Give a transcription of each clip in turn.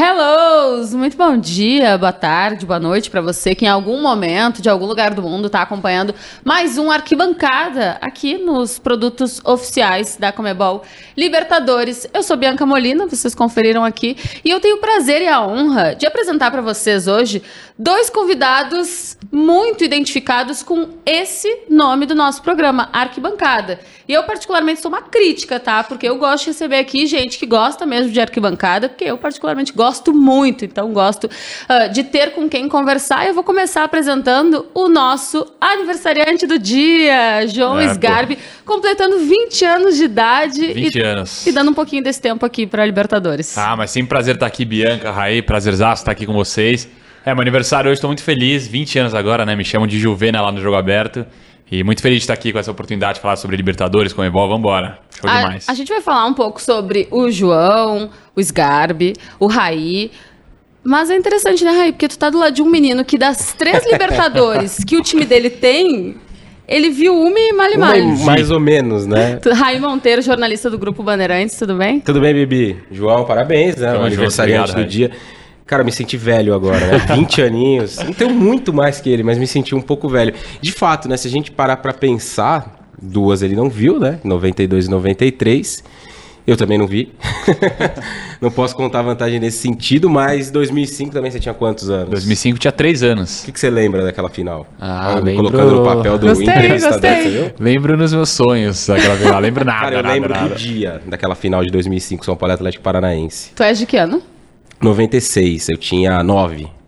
Hellos! Muito bom dia, boa tarde, boa noite para você que em algum momento, de algum lugar do mundo, está acompanhando mais um Arquibancada aqui nos produtos oficiais da Comebol Libertadores. Eu sou Bianca Molina, vocês conferiram aqui, e eu tenho o prazer e a honra de apresentar para vocês hoje dois convidados muito identificados com esse nome do nosso programa, Arquibancada. E eu, particularmente, sou uma crítica, tá? Porque eu gosto de receber aqui gente que gosta mesmo de arquibancada, porque eu, particularmente, gosto muito. Então, gosto uh, de ter com quem conversar. E eu vou começar apresentando o nosso aniversariante do dia, João é, Sgarbi, pô. completando 20 anos de idade. 20 e, anos. E dando um pouquinho desse tempo aqui para Libertadores. Ah, mas sempre prazer estar aqui, Bianca, Raí, prazerzaço estar aqui com vocês. É, meu aniversário hoje, estou muito feliz, 20 anos agora, né? Me chamam de Juvena lá no Jogo Aberto. E muito feliz de estar aqui com essa oportunidade de falar sobre Libertadores, Comebol, vambora. Show a, demais. A gente vai falar um pouco sobre o João, o Sgarbi, o Raí. Mas é interessante, né, Raí? Porque tu tá do lado de um menino que das três Libertadores que o time dele tem, ele viu uma e mal e mal. Mais ou menos, né? Raí Monteiro, jornalista do Grupo Bandeirantes, tudo bem? Tudo bem, Bibi? João, parabéns, né? o aniversariante do dia. Cara, me senti velho agora, né? 20 aninhos. Não tenho muito mais que ele, mas me senti um pouco velho. De fato, né? Se a gente parar pra pensar, duas ele não viu, né? 92 e 93. Eu também não vi. não posso contar vantagem nesse sentido, mas 2005 também você tinha quantos anos? 2005 tinha três anos. O que, que você lembra daquela final? Ah, ah lembro... Colocando no papel do gostei, Inter gostei. Lembro nos meus sonhos daquela final. Lembro nada, Cara, eu nada, lembro nada. do dia daquela final de 2005, São Paulo Atlético Paranaense. Tu és de que ano? 96, eu tinha 9.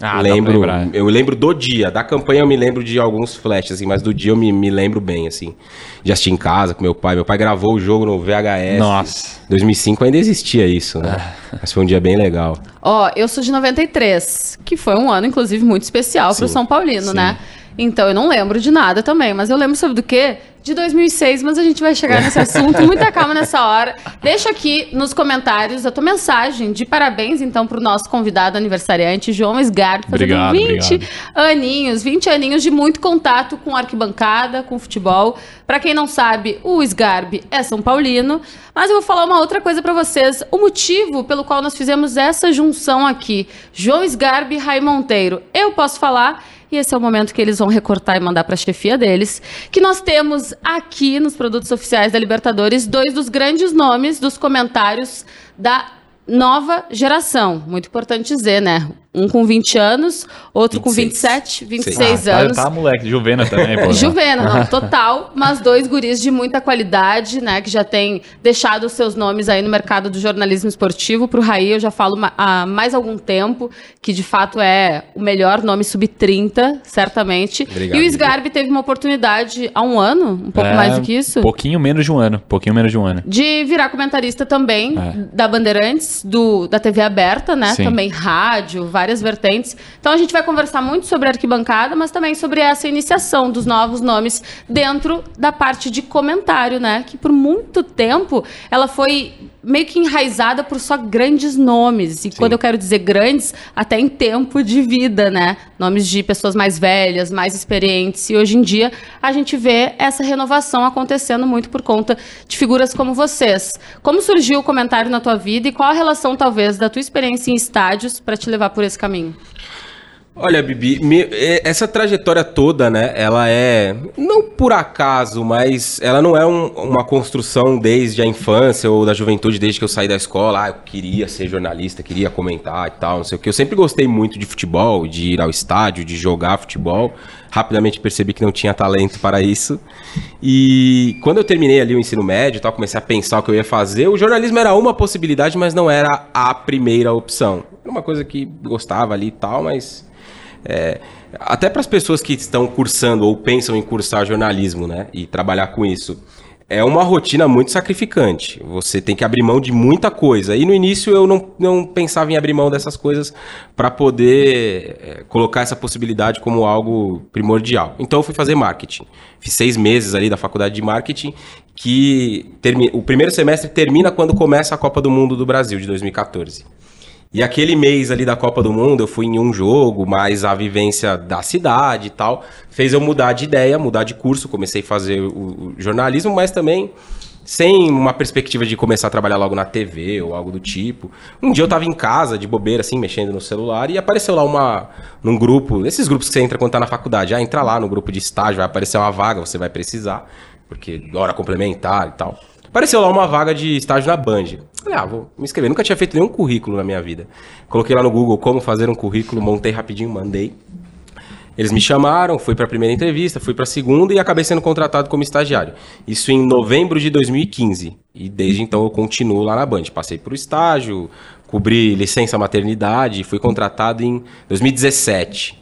Ah, lembro, eu lembro do dia, da campanha eu me lembro de alguns flashes, assim, mas do dia eu me, me lembro bem, assim. De assistir em casa com meu pai. Meu pai gravou o jogo no VHS. Nossa. 2005 ainda existia isso, né? Ah. Mas foi um dia bem legal. Ó, oh, eu sou de 93, que foi um ano, inclusive, muito especial para o São Paulino, sim. né? Então eu não lembro de nada também, mas eu lembro sobre do quê? De 2006, mas a gente vai chegar nesse assunto. Muita calma nessa hora. Deixa aqui nos comentários a tua mensagem de parabéns, então, para o nosso convidado aniversariante, João Sgarbi, fazendo obrigado, 20 obrigado. aninhos, 20 aninhos de muito contato com arquibancada, com futebol. Para quem não sabe, o Sgarbi é São Paulino, mas eu vou falar uma outra coisa para vocês. O motivo pelo qual nós fizemos essa junção aqui, João Sgarbi e Rai Monteiro. Eu posso falar e esse é o momento que eles vão recortar e mandar para a chefia deles. Que nós temos aqui nos produtos oficiais da Libertadores dois dos grandes nomes dos comentários da nova geração. Muito importante dizer, né? Um com 20 anos, outro 26. com 27, 26 ah, anos. Tá, tá moleque, Juvena também, pô. Juvena, não, total. Mas dois guris de muita qualidade, né? Que já têm deixado os seus nomes aí no mercado do jornalismo esportivo. Pro Raí eu já falo há mais algum tempo, que de fato é o melhor nome sub-30, certamente. Obrigado, e o Sgarbi teve uma oportunidade há um ano, um pouco é, mais do que isso. Pouquinho menos de um ano, pouquinho menos de um ano. De virar comentarista também é. da Bandeirantes, do, da TV aberta, né? Sim. Também rádio, várias vertentes. Então a gente vai conversar muito sobre arquibancada, mas também sobre essa iniciação dos novos nomes dentro da parte de comentário, né? Que por muito tempo ela foi meio que enraizada por só grandes nomes. E Sim. quando eu quero dizer grandes, até em tempo de vida, né? Nomes de pessoas mais velhas, mais experientes. E hoje em dia a gente vê essa renovação acontecendo muito por conta de figuras como vocês. Como surgiu o comentário na tua vida e qual a relação, talvez, da tua experiência em estádios para te levar por esse caminho? Olha, Bibi, é, essa trajetória toda, né? Ela é não por acaso, mas ela não é um, uma construção desde a infância ou da juventude, desde que eu saí da escola. Ah, eu queria ser jornalista, queria comentar e tal, não sei o que. Eu sempre gostei muito de futebol, de ir ao estádio, de jogar futebol. Rapidamente percebi que não tinha talento para isso. E quando eu terminei ali o ensino médio, tal, comecei a pensar o que eu ia fazer. O jornalismo era uma possibilidade, mas não era a primeira opção. Era uma coisa que gostava ali e tal, mas é, até para as pessoas que estão cursando ou pensam em cursar jornalismo, né, e trabalhar com isso, é uma rotina muito sacrificante. Você tem que abrir mão de muita coisa. E no início eu não, não pensava em abrir mão dessas coisas para poder é, colocar essa possibilidade como algo primordial. Então eu fui fazer marketing. Fiz seis meses ali da faculdade de marketing, que termi... o primeiro semestre termina quando começa a Copa do Mundo do Brasil de 2014. E aquele mês ali da Copa do Mundo, eu fui em um jogo, mais a vivência da cidade e tal, fez eu mudar de ideia, mudar de curso, comecei a fazer o, o jornalismo, mas também sem uma perspectiva de começar a trabalhar logo na TV ou algo do tipo. Um dia eu tava em casa, de bobeira, assim, mexendo no celular, e apareceu lá uma. num grupo, esses grupos que você entra quando tá na faculdade. Ah, entra lá no grupo de estágio, vai aparecer uma vaga, você vai precisar, porque hora complementar e tal. Apareceu lá uma vaga de estágio na Band. Falei, ah, vou me inscrever. Nunca tinha feito nenhum currículo na minha vida. Coloquei lá no Google como fazer um currículo, montei rapidinho, mandei. Eles me chamaram, fui para a primeira entrevista, fui para a segunda e acabei sendo contratado como estagiário. Isso em novembro de 2015. E desde então eu continuo lá na Band. Passei por estágio, cobri licença maternidade, fui contratado em 2017.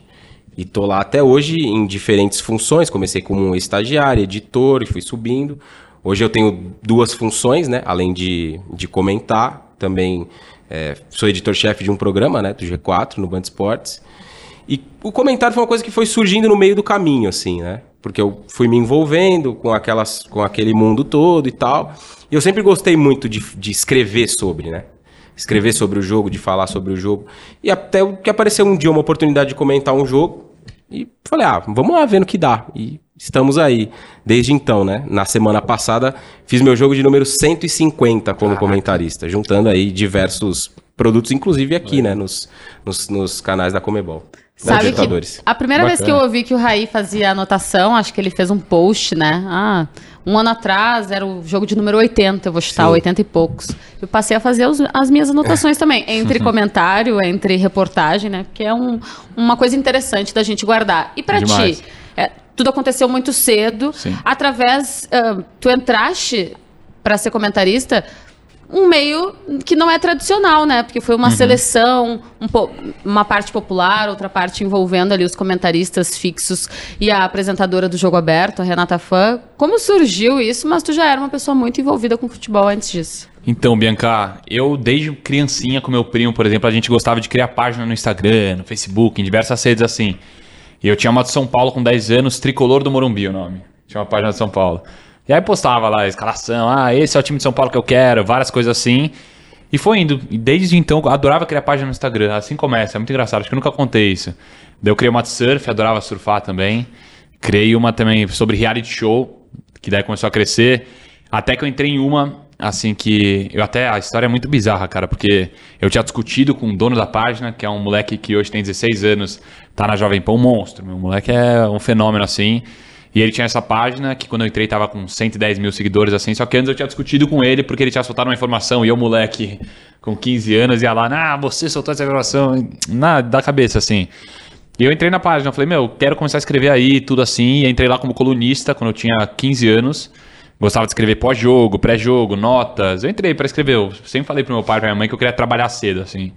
E tô lá até hoje em diferentes funções. Comecei como estagiário, editor e fui subindo. Hoje eu tenho duas funções, né? Além de, de comentar, também é, sou editor-chefe de um programa, né? Do G4 no Band Esportes. E o comentário foi uma coisa que foi surgindo no meio do caminho, assim, né? Porque eu fui me envolvendo com, aquelas, com aquele mundo todo e tal. E eu sempre gostei muito de, de escrever sobre, né? Escrever sobre o jogo, de falar sobre o jogo. E até que apareceu um dia uma oportunidade de comentar um jogo. E falei, ah, vamos lá ver no que dá. E estamos aí. Desde então, né? Na semana passada, fiz meu jogo de número 150 como Caraca. comentarista, juntando aí diversos produtos, inclusive aqui, é. né? Nos, nos, nos canais da Comebol. Sabe que a primeira Bacana. vez que eu ouvi que o Raí fazia anotação, acho que ele fez um post, né? Ah, um ano atrás era o jogo de número 80, eu vou chutar, Sim. 80 e poucos. Eu passei a fazer os, as minhas anotações também, entre comentário, entre reportagem, né? Que é um, uma coisa interessante da gente guardar. E para ti, é, tudo aconteceu muito cedo. Sim. Através. Uh, tu entraste para ser comentarista um meio que não é tradicional, né? Porque foi uma uhum. seleção, um uma parte popular, outra parte envolvendo ali os comentaristas fixos e a apresentadora do Jogo Aberto, a Renata Fã. Como surgiu isso? Mas tu já era uma pessoa muito envolvida com futebol antes disso. Então, Bianca, eu desde criancinha com meu primo, por exemplo, a gente gostava de criar página no Instagram, no Facebook, em diversas redes assim. E eu tinha uma de São Paulo com 10 anos, Tricolor do Morumbi o nome. Tinha uma página de São Paulo. E aí postava lá escalação, ah, esse é o time de São Paulo que eu quero, várias coisas assim. E foi indo. E desde então, eu adorava criar página no Instagram. Assim começa, é muito engraçado, acho que eu nunca contei isso. Daí eu criei uma de surf, adorava surfar também. Criei uma também sobre reality show, que daí começou a crescer. Até que eu entrei em uma, assim, que. Eu até. A história é muito bizarra, cara, porque eu tinha discutido com o dono da página, que é um moleque que hoje tem 16 anos, tá na Jovem Pan, um monstro. Meu moleque é um fenômeno assim. E ele tinha essa página que quando eu entrei tava com 110 mil seguidores, assim. Só que antes eu tinha discutido com ele porque ele tinha soltado uma informação e eu, moleque, com 15 anos, ia lá, ah, você soltou essa informação. Na, da cabeça, assim. E eu entrei na página, falei, meu, quero começar a escrever aí, tudo assim. E entrei lá como colunista quando eu tinha 15 anos. Gostava de escrever pós-jogo, pré-jogo, notas. Eu entrei para escrever. Eu sempre falei pro meu pai e pra minha mãe que eu queria trabalhar cedo, assim.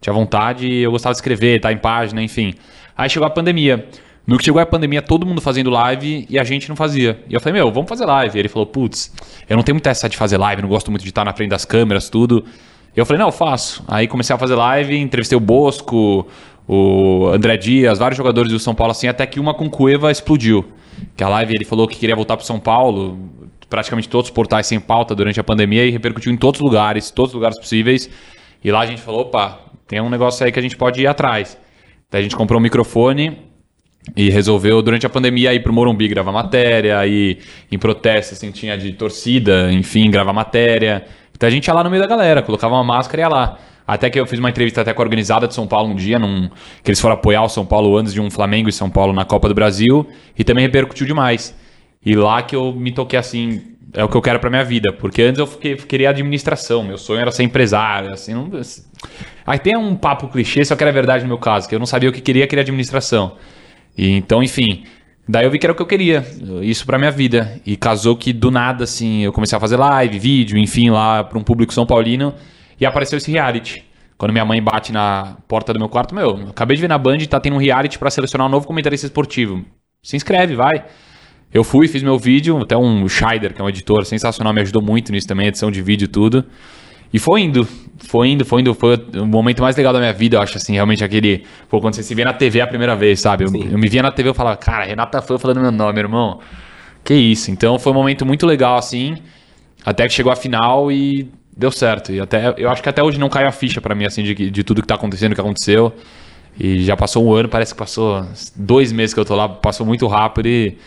Tinha vontade e eu gostava de escrever, estar tá em página, enfim. Aí chegou a pandemia. No que chegou a pandemia, todo mundo fazendo live e a gente não fazia. E eu falei, meu, vamos fazer live. Ele falou, putz, eu não tenho muita essa de fazer live, não gosto muito de estar na frente das câmeras, tudo. E eu falei, não, eu faço. Aí comecei a fazer live, entrevistei o Bosco, o André Dias, vários jogadores do São Paulo, assim, até que uma com Cueva explodiu. Que a live ele falou que queria voltar para São Paulo, praticamente todos os portais sem pauta durante a pandemia e repercutiu em todos os lugares, todos os lugares possíveis. E lá a gente falou, opa, tem um negócio aí que a gente pode ir atrás. Daí a gente comprou um microfone e resolveu, durante a pandemia, ir pro Morumbi gravar matéria, e em protesto, assim, tinha de torcida, enfim, gravar matéria. Então a gente ia lá no meio da galera, colocava uma máscara e ia lá. Até que eu fiz uma entrevista até com a organizada de São Paulo um dia, num, que eles foram apoiar o São Paulo antes de um Flamengo e São Paulo na Copa do Brasil, e também repercutiu demais. E lá que eu me toquei assim, é o que eu quero para minha vida, porque antes eu fiquei, queria administração, meu sonho era ser empresário, assim, não... Aí tem um papo clichê, só que era verdade no meu caso, que eu não sabia o que queria, queria administração. E, então, enfim, daí eu vi que era o que eu queria, isso pra minha vida. E casou que do nada, assim, eu comecei a fazer live, vídeo, enfim, lá para um público São Paulino, e apareceu esse reality. Quando minha mãe bate na porta do meu quarto, meu, acabei de ver na Band, tá tendo um reality para selecionar um novo comentarista esportivo. Se inscreve, vai. Eu fui, fiz meu vídeo, até um Scheider, que é um editor sensacional, me ajudou muito nisso também, edição de vídeo e tudo. E foi indo, foi indo, foi indo. Foi o momento mais legal da minha vida, eu acho, assim, realmente aquele. Pô, quando você se vê na TV a primeira vez, sabe? Eu, eu me via na TV e falava, cara, Renata foi falando meu nome, irmão. Que isso. Então foi um momento muito legal, assim. Até que chegou a final e deu certo. E até, eu acho que até hoje não caiu a ficha para mim, assim, de, de tudo que tá acontecendo, que aconteceu. E já passou um ano, parece que passou dois meses que eu tô lá, passou muito rápido e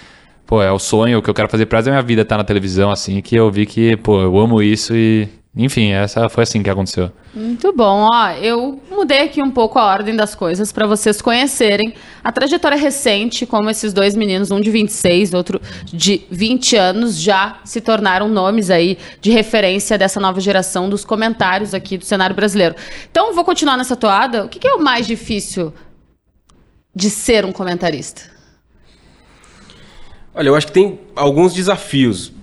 pô, é o sonho, o que eu quero fazer pra minha vida tá na televisão, assim, que eu vi que, pô, eu amo isso e enfim, essa foi assim que aconteceu. Muito bom. Ó, eu mudei aqui um pouco a ordem das coisas para vocês conhecerem a trajetória recente, como esses dois meninos, um de 26, outro de 20 anos, já se tornaram nomes aí de referência dessa nova geração dos comentários aqui do cenário brasileiro. Então, vou continuar nessa toada. O que é o mais difícil de ser um comentarista? Olha, eu acho que tem alguns desafios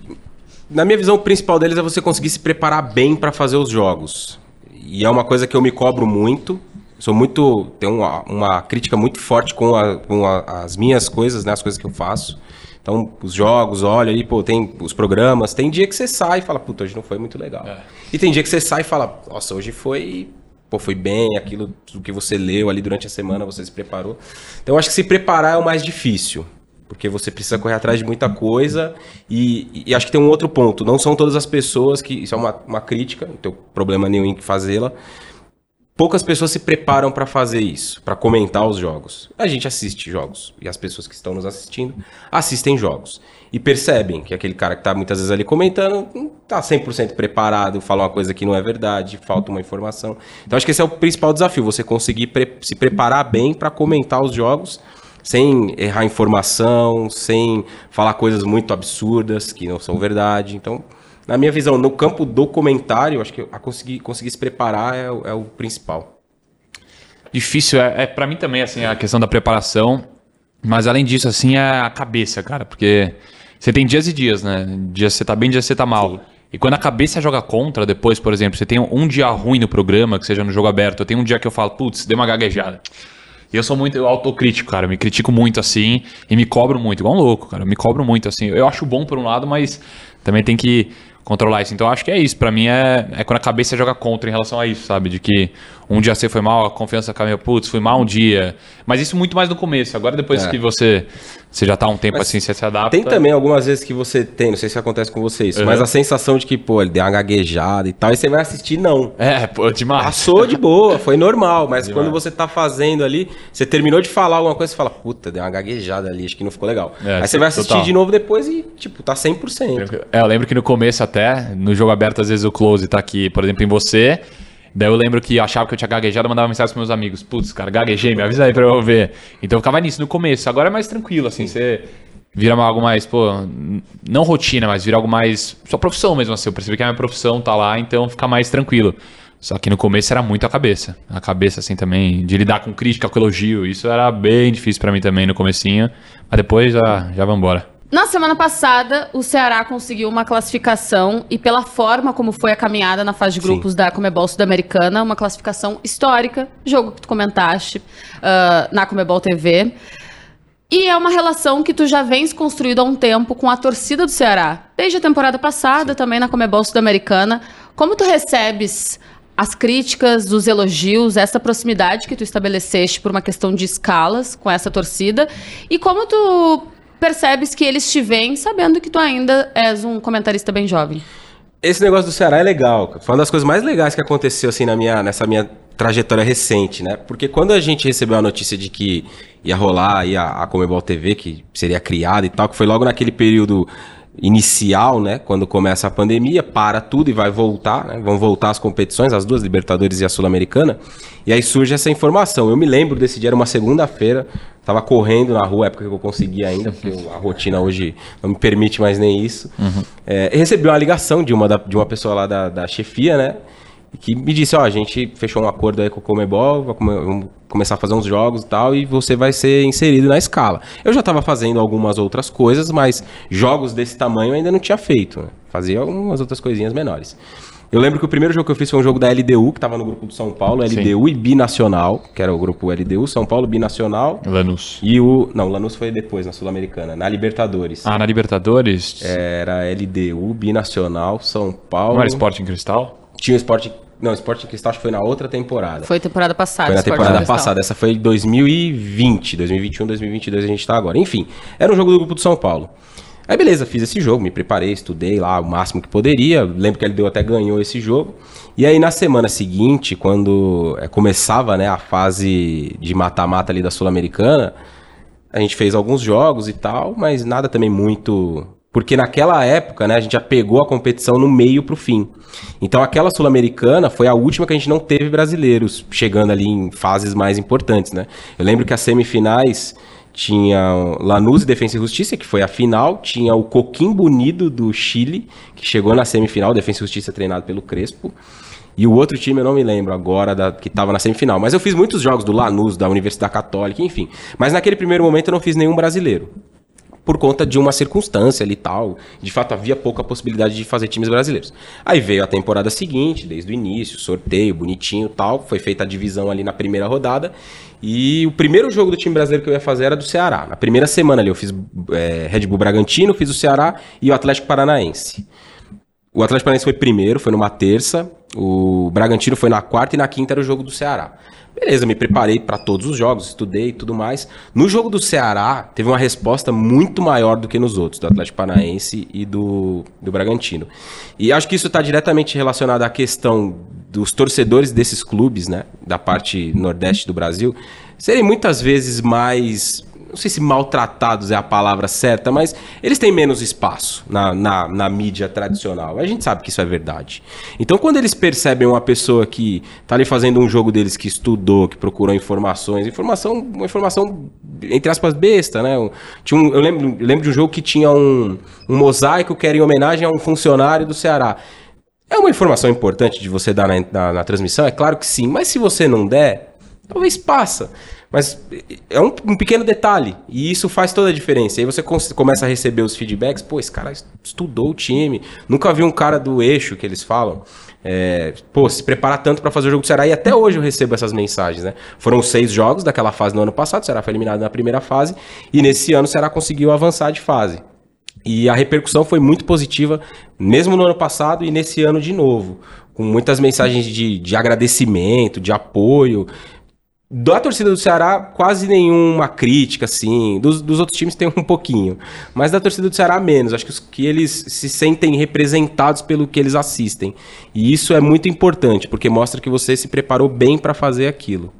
na minha visão, o principal deles é você conseguir se preparar bem para fazer os jogos. E é uma coisa que eu me cobro muito. Sou muito. Tenho uma, uma crítica muito forte com, a, com a, as minhas coisas, né? As coisas que eu faço. Então, os jogos, olha aí, pô, tem os programas. Tem dia que você sai e fala, puta, hoje não foi muito legal. É. E tem dia que você sai e fala, nossa, hoje foi. Pô, foi bem, aquilo que você leu ali durante a semana, você se preparou. Então, eu acho que se preparar é o mais difícil porque você precisa correr atrás de muita coisa. E, e, acho que tem um outro ponto: não são todas as pessoas que. Isso é uma, uma crítica, não tenho problema nenhum em fazê-la. Poucas pessoas se preparam para fazer isso, para comentar os jogos. A gente assiste jogos e as pessoas que estão nos assistindo assistem jogos e percebem que aquele cara que está muitas vezes ali comentando não está 100% preparado, fala uma coisa que não é verdade, falta uma informação. Então acho que esse é o principal desafio, você conseguir pre se preparar bem para comentar os jogos sem errar informação, sem falar coisas muito absurdas que não são verdade. Então, na minha visão, no campo do comentário, acho que a conseguir, conseguir se preparar é, é o principal. Difícil, é, é para mim também, assim, a questão da preparação. Mas além disso, assim, é a cabeça, cara. Porque você tem dias e dias, né? Dias você tá bem, dias você tá mal. Sim. E quando a cabeça joga contra, depois, por exemplo, você tem um dia ruim no programa, que seja no jogo aberto, eu tenho um dia que eu falo, putz, deu uma gaguejada. E eu sou muito autocrítico, cara. Eu me critico muito assim e me cobro muito, igual um louco, cara. Eu me cobro muito assim. Eu acho bom por um lado, mas também tem que controlar isso. Então eu acho que é isso. Para mim é, é quando a cabeça joga contra em relação a isso, sabe? De que um dia você foi mal, a confiança caiu, putz, fui mal um dia. Mas isso muito mais no começo. Agora depois é. que você você já tá um tempo mas assim, você se adapta. Tem também algumas vezes que você tem, não sei se acontece com você isso, uhum. mas a sensação de que, pô, ele deu uma gaguejada e tal, e você vai assistir, não. É, pô, demais. Passou de boa, foi normal, mas demais. quando você tá fazendo ali, você terminou de falar alguma coisa, você fala, puta, deu uma gaguejada ali, acho que não ficou legal. É, Aí você vai assistir total. de novo depois e, tipo, tá 100%. É, eu lembro que no começo até, no jogo aberto, às vezes o close tá aqui, por exemplo, em você, Daí eu lembro que achava que eu tinha gaguejado, mandava mensagem pros meus amigos. Putz, cara, gaguejei, me avisa aí pra eu ver. Então eu ficava nisso no começo. Agora é mais tranquilo, assim, você vira algo mais, pô, não rotina, mas vira algo mais. Sua profissão mesmo, assim. Eu percebi que a minha profissão tá lá, então fica mais tranquilo. Só que no começo era muito a cabeça. A cabeça, assim, também, de lidar com crítica, com elogio. Isso era bem difícil para mim também no comecinho. Mas depois já, já vambora. Na semana passada, o Ceará conseguiu uma classificação e pela forma como foi a caminhada na fase de grupos Sim. da Comebol Sul-Americana, uma classificação histórica, jogo que tu comentaste uh, na Comebol TV. E é uma relação que tu já vens construído há um tempo com a torcida do Ceará. Desde a temporada passada, Sim. também na Comebol Sul-Americana. Como tu recebes as críticas, os elogios, essa proximidade que tu estabeleceste por uma questão de escalas com essa torcida? E como tu percebes que eles te veem sabendo que tu ainda és um comentarista bem jovem? Esse negócio do Ceará é legal. Foi uma das coisas mais legais que aconteceu assim na minha, nessa minha trajetória recente, né? Porque quando a gente recebeu a notícia de que ia rolar aí a, a Comebol TV, que seria criada e tal, que foi logo naquele período inicial, né? Quando começa a pandemia, para tudo e vai voltar, né? Vão voltar as competições, as duas Libertadores e a Sul-Americana. E aí surge essa informação. Eu me lembro desse dia, era uma segunda-feira, tava correndo na rua, época que eu conseguia ainda, porque a rotina hoje não me permite mais nem isso. Uhum. É, recebi uma ligação de uma, da, de uma pessoa lá da, da chefia, né? Que me disse, ó, a gente fechou um acordo aí com o Comebol, vamos começar a fazer uns jogos e tal, e você vai ser inserido na escala. Eu já estava fazendo algumas outras coisas, mas jogos desse tamanho eu ainda não tinha feito. Né? Fazia algumas outras coisinhas menores. Eu lembro que o primeiro jogo que eu fiz foi um jogo da LDU, que estava no grupo do São Paulo, LDU Sim. e Binacional, que era o grupo LDU, São Paulo, Binacional. Lanús. E o. Não, Lanús foi depois, na Sul-Americana, na Libertadores. Ah, na Libertadores? Era LDU, Binacional, São Paulo. Não era Sporting Cristal? Tinha o Sporting não, Sporting Cristal acho que foi na outra temporada. Foi temporada passada. Foi na temporada passada. Essa foi 2020, 2021, 2022 a gente tá agora. Enfim, era um jogo do grupo do São Paulo. Aí beleza, fiz esse jogo, me preparei, estudei lá o máximo que poderia. Lembro que ele deu até ganhou esse jogo. E aí na semana seguinte, quando é, começava né, a fase de mata-mata ali da Sul-Americana, A gente fez alguns jogos e tal, mas nada também muito. Porque naquela época, né, a gente já pegou a competição no meio pro fim. Então aquela Sul-Americana foi a última que a gente não teve brasileiros chegando ali em fases mais importantes, né? Eu lembro que as semifinais tinha Lanús e Defensa e Justiça, que foi a final, tinha o Coquimbo Unido do Chile, que chegou na semifinal, Defensa e Justiça treinado pelo Crespo. E o outro time eu não me lembro agora da, que estava na semifinal. Mas eu fiz muitos jogos do Lanús, da Universidade Católica, enfim. Mas naquele primeiro momento eu não fiz nenhum brasileiro. Por conta de uma circunstância ali e tal. De fato, havia pouca possibilidade de fazer times brasileiros. Aí veio a temporada seguinte, desde o início, sorteio, bonitinho tal. Foi feita a divisão ali na primeira rodada. E o primeiro jogo do time brasileiro que eu ia fazer era do Ceará. Na primeira semana ali eu fiz é, Red Bull Bragantino, fiz o Ceará e o Atlético Paranaense. O Atlético Paranaense foi primeiro, foi numa terça. O Bragantino foi na quarta e na quinta era o jogo do Ceará. Beleza, me preparei para todos os jogos, estudei e tudo mais. No jogo do Ceará, teve uma resposta muito maior do que nos outros, do Atlético Paranaense e do, do Bragantino. E acho que isso está diretamente relacionado à questão dos torcedores desses clubes, né, da parte nordeste do Brasil, serem muitas vezes mais não sei se maltratados é a palavra certa, mas eles têm menos espaço na, na, na, mídia tradicional. A gente sabe que isso é verdade. Então, quando eles percebem uma pessoa que está ali fazendo um jogo deles que estudou, que procurou informações, informação, uma informação, entre aspas, besta, né? Um, eu lembro, eu lembro de um jogo que tinha um, um mosaico que era em homenagem a um funcionário do Ceará. É uma informação importante de você dar na, na, na transmissão? É claro que sim, mas se você não der, talvez passa. Mas é um, um, pequeno detalhe. E isso faz toda a diferença. Aí você começa a receber os feedbacks. Pô, esse cara estudou o time. Nunca vi um cara do eixo que eles falam. É, pô, se preparar tanto para fazer o jogo do Ceará. E até hoje eu recebo essas mensagens, né? Foram seis jogos daquela fase no ano passado. O Ceará foi eliminado na primeira fase. E nesse ano o Ceará conseguiu avançar de fase. E a repercussão foi muito positiva, mesmo no ano passado e nesse ano de novo. Com muitas mensagens de, de agradecimento, de apoio. Da torcida do Ceará, quase nenhuma crítica, assim. Dos, dos outros times tem um pouquinho. Mas da torcida do Ceará, menos. Acho que, os, que eles se sentem representados pelo que eles assistem. E isso é muito importante, porque mostra que você se preparou bem para fazer aquilo.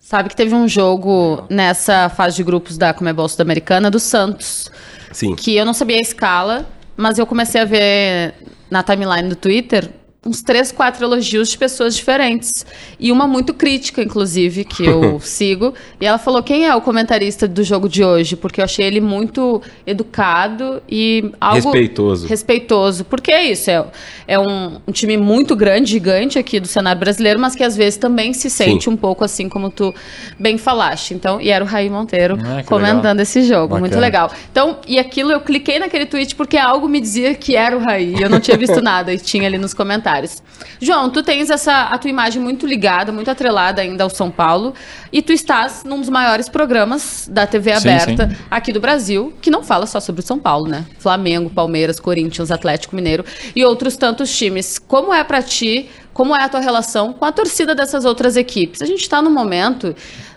Sabe que teve um jogo nessa fase de grupos da Comebol Sul-Americana do Santos. Sim. Que eu não sabia a escala, mas eu comecei a ver na timeline do Twitter uns três, quatro elogios de pessoas diferentes. E uma muito crítica, inclusive, que eu sigo. E ela falou: quem é o comentarista do jogo de hoje? Porque eu achei ele muito educado e algo. Respeitoso. Respeitoso. Porque é isso. É, é um, um time muito grande, gigante aqui do cenário brasileiro, mas que às vezes também se sente Sim. um pouco assim como tu bem falaste. Então, e era o Raí Monteiro ah, comentando legal. esse jogo. Bacana. Muito legal. Então, e aquilo eu cliquei naquele tweet porque algo me dizia que era o Raí. Eu não tinha visto nada e tinha ali nos comentários comentários. João, tu tens essa a tua imagem muito ligada, muito atrelada ainda ao São Paulo, e tu estás num dos maiores programas da TV aberta sim. aqui do Brasil, que não fala só sobre o São Paulo, né? Flamengo, Palmeiras, Corinthians, Atlético Mineiro e outros tantos times. Como é para ti? Como é a tua relação com a torcida dessas outras equipes? A gente está num momento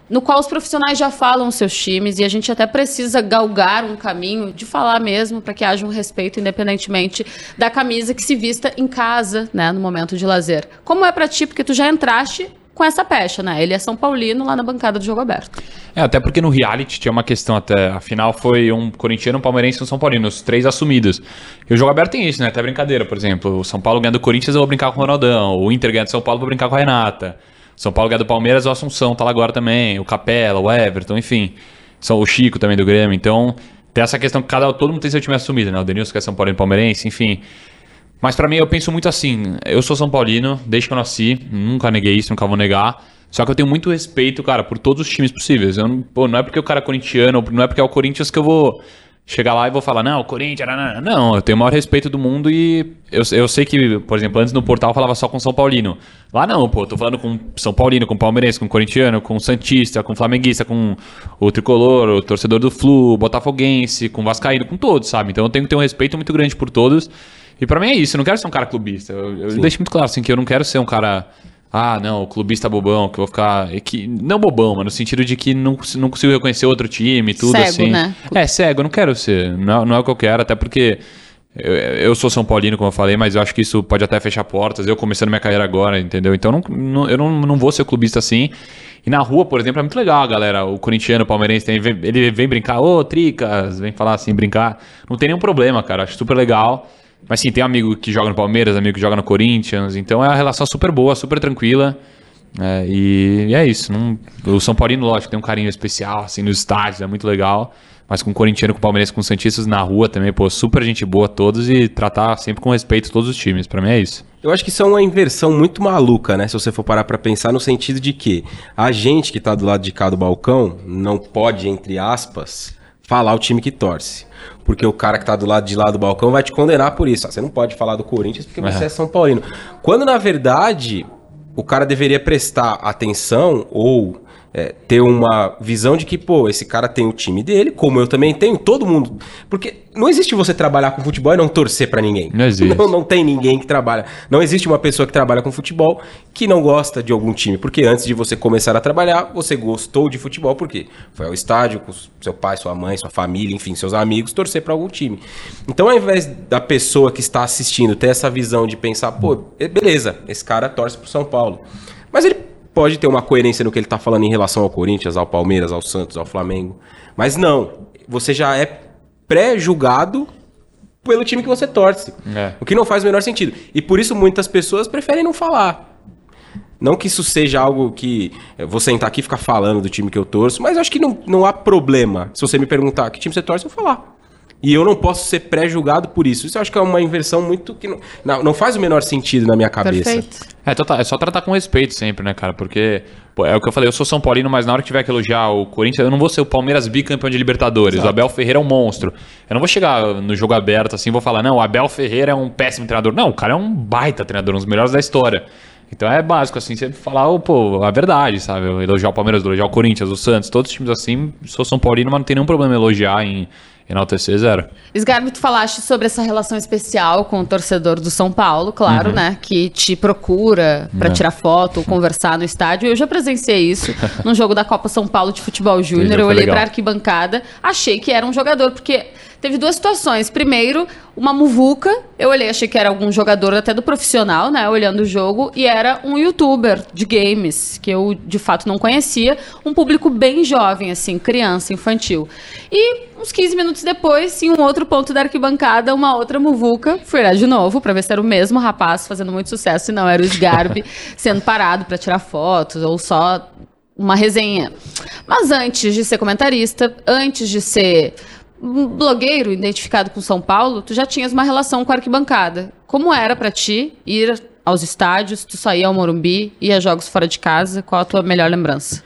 no qual os profissionais já falam seus times e a gente até precisa galgar um caminho de falar mesmo para que haja um respeito independentemente da camisa que se vista em casa, né, no momento de lazer. Como é para ti porque tu já entraste com essa pecha, né? Ele é São Paulino lá na bancada do jogo aberto. É, até porque no reality tinha uma questão até, afinal foi um corintiano, um palmeirense e um São Paulino, os três assumidos. E o jogo aberto tem isso, né? Até brincadeira, por exemplo, o São Paulo ganha do Corinthians, eu vou brincar com o Ronaldão, o Inter ganha do São Paulo, eu vou brincar com a Renata. São Paulo ganha do Palmeiras, o Assunção tá lá agora também, o Capela, o Everton, enfim. São o Chico também do Grêmio. Então, tem essa questão que cada todo mundo tem seu time assumido, né? O Denilson que é São Paulo e Palmeirense, enfim. Mas para mim eu penso muito assim, eu sou São Paulino, desde que eu nasci, nunca neguei isso, nunca vou negar. Só que eu tenho muito respeito, cara, por todos os times possíveis. Eu não, pô, não é porque o cara é corintiano, não é porque é o Corinthians que eu vou chegar lá e vou falar, não, o Corinthians, não, não, eu tenho o maior respeito do mundo e eu, eu sei que, por exemplo, antes no portal eu falava só com São Paulino. Lá não, pô, tô falando com São Paulino, com Palmeirense, com Corintiano, com Santista, com Flamenguista, com o Tricolor, o torcedor do Flu, Botafoguense, com Vascaíno, com todos, sabe? Então eu tenho que ter um respeito muito grande por todos. E para mim é isso, eu não quero ser um cara clubista. Eu, eu deixo muito claro, assim, que eu não quero ser um cara ah, não, o clubista bobão, que eu vou ficar. É que, não bobão, mas no sentido de que não, não consigo reconhecer outro time, tudo cego, assim. Né? É, cego, eu não quero ser. Não, não é o que eu quero, até porque eu, eu, sou São Paulino, como eu falei, mas eu acho que isso pode até fechar portas. Eu começando minha carreira agora, entendeu? Então não, não, eu não, não vou ser clubista assim. E na rua, por exemplo, é muito legal, galera. O corintiano, o palmeirense, tem, ele vem brincar, ô, Tricas, vem falar assim, brincar. Não tem nenhum problema, cara. Acho super legal. Mas sim, tem amigo que joga no Palmeiras, amigo que joga no Corinthians. Então é uma relação super boa, super tranquila. É, e, e, é isso. Não, o São Paulino, lógico, tem um carinho especial, assim, nos estádios, é muito legal. Mas com o corintiano, com o palmeirense, com os santistas na rua também, pô, super gente boa todos e tratar sempre com respeito todos os times. Para mim é isso. Eu acho que isso é uma inversão muito maluca, né? Se você for parar pra pensar no sentido de que a gente que tá do lado de cá do balcão não pode, entre aspas, falar o time que torce. Porque o cara que tá do lado de lá do balcão vai te condenar por isso. Ah, você não pode falar do Corinthians porque você é São Paulino. Quando na verdade o cara deveria prestar atenção ou é, ter uma visão de que, pô, esse cara tem o time dele, como eu também tenho, todo mundo. Porque não existe você trabalhar com futebol e não torcer para ninguém. Não existe. Não, não tem ninguém que trabalha. Não existe uma pessoa que trabalha com futebol que não gosta de algum time. Porque antes de você começar a trabalhar, você gostou de futebol, porque foi ao estádio com seu pai, sua mãe, sua família, enfim, seus amigos, torcer para algum time. Então, ao invés da pessoa que está assistindo ter essa visão de pensar, pô, beleza, esse cara torce pro São Paulo. Mas ele pode ter uma coerência no que ele está falando em relação ao Corinthians, ao Palmeiras, ao Santos, ao Flamengo. Mas não, você já é pré-julgado pelo time que você torce. É. O que não faz o menor sentido. E por isso muitas pessoas preferem não falar. Não que isso seja algo que eu vou sentar aqui e ficar falando do time que eu torço, mas acho que não, não há problema. Se você me perguntar que time você torce, eu vou falar. E eu não posso ser pré-julgado por isso. Isso eu acho que é uma inversão muito que não, não, não faz o menor sentido na minha cabeça. Perfeito. É, é só tratar com respeito sempre, né, cara? Porque pô, é o que eu falei, eu sou São Paulino, mas na hora que tiver que elogiar o Corinthians, eu não vou ser o Palmeiras bicampeão de Libertadores. Exato. O Abel Ferreira é um monstro. Eu não vou chegar no jogo aberto assim e vou falar, não, o Abel Ferreira é um péssimo treinador. Não, o cara é um baita treinador, um dos melhores da história. Então é básico, assim, você falar, oh, pô, a verdade, sabe? Elogiar o Palmeiras, elogiar o Corinthians, o Santos, todos os times assim, sou São Paulino, mas não tem nenhum problema elogiar em enaltecer zero. Sgarbi, tu falaste sobre essa relação especial com o torcedor do São Paulo, claro, uhum. né? Que te procura para é. tirar foto ou conversar no estádio. Eu já presenciei isso no jogo da Copa São Paulo de Futebol Júnior. Eu olhei para arquibancada, achei que era um jogador, porque teve duas situações. Primeiro, uma muvuca. Eu olhei, achei que era algum jogador até do profissional, né? Olhando o jogo. E era um youtuber de games, que eu de fato não conhecia. Um público bem jovem, assim, criança, infantil. E uns 15 minutos depois, em um outro ponto da arquibancada, uma outra muvuca. Fui olhar de novo para ver se era o mesmo rapaz fazendo muito sucesso. E não, era o Sgarbi sendo parado para tirar fotos ou só uma resenha. Mas antes de ser comentarista, antes de ser blogueiro identificado com São Paulo, tu já tinhas uma relação com a arquibancada. Como era para ti ir aos estádios, tu saía ao Morumbi, ia a jogos fora de casa? Qual a tua melhor lembrança?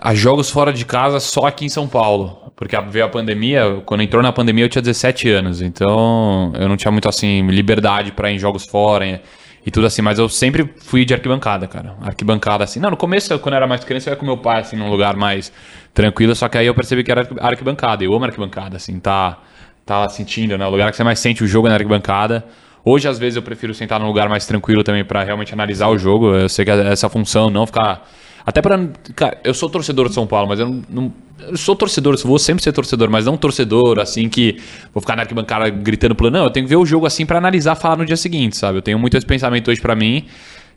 A jogos fora de casa só aqui em São Paulo. Porque veio a pandemia, quando entrou na pandemia eu tinha 17 anos, então eu não tinha muito assim liberdade para ir em jogos fora e tudo assim, mas eu sempre fui de arquibancada, cara. Arquibancada assim. Não, no começo, quando eu era mais criança, eu ia com meu pai assim num lugar mais tranquilo, só que aí eu percebi que era arquibancada. Eu amo arquibancada, assim, tá, tá sentindo, né? O lugar que você mais sente o jogo é na arquibancada. Hoje, às vezes, eu prefiro sentar num lugar mais tranquilo também para realmente analisar o jogo. Eu sei que essa função não ficar. Até para. Cara, eu sou torcedor de São Paulo, mas eu não, não. eu sou torcedor, vou sempre ser torcedor, mas não torcedor assim que vou ficar na arquibancada gritando plano. Não, eu tenho que ver o jogo assim para analisar, falar no dia seguinte, sabe? Eu tenho muito esse pensamento hoje para mim.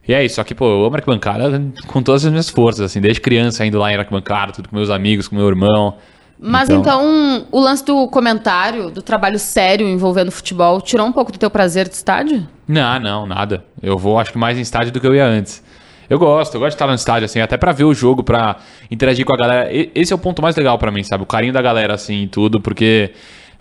E é isso, só que, pô, eu amo arquibancada com todas as minhas forças, assim, desde criança indo lá em arquibancada, tudo com meus amigos, com meu irmão. Mas então... então, o lance do comentário, do trabalho sério envolvendo futebol, tirou um pouco do teu prazer de estádio? Não, não, nada. Eu vou, acho que mais em estádio do que eu ia antes. Eu gosto, eu gosto de estar no estádio, assim, até para ver o jogo, para interagir com a galera. Esse é o ponto mais legal para mim, sabe? O carinho da galera, assim, e tudo, porque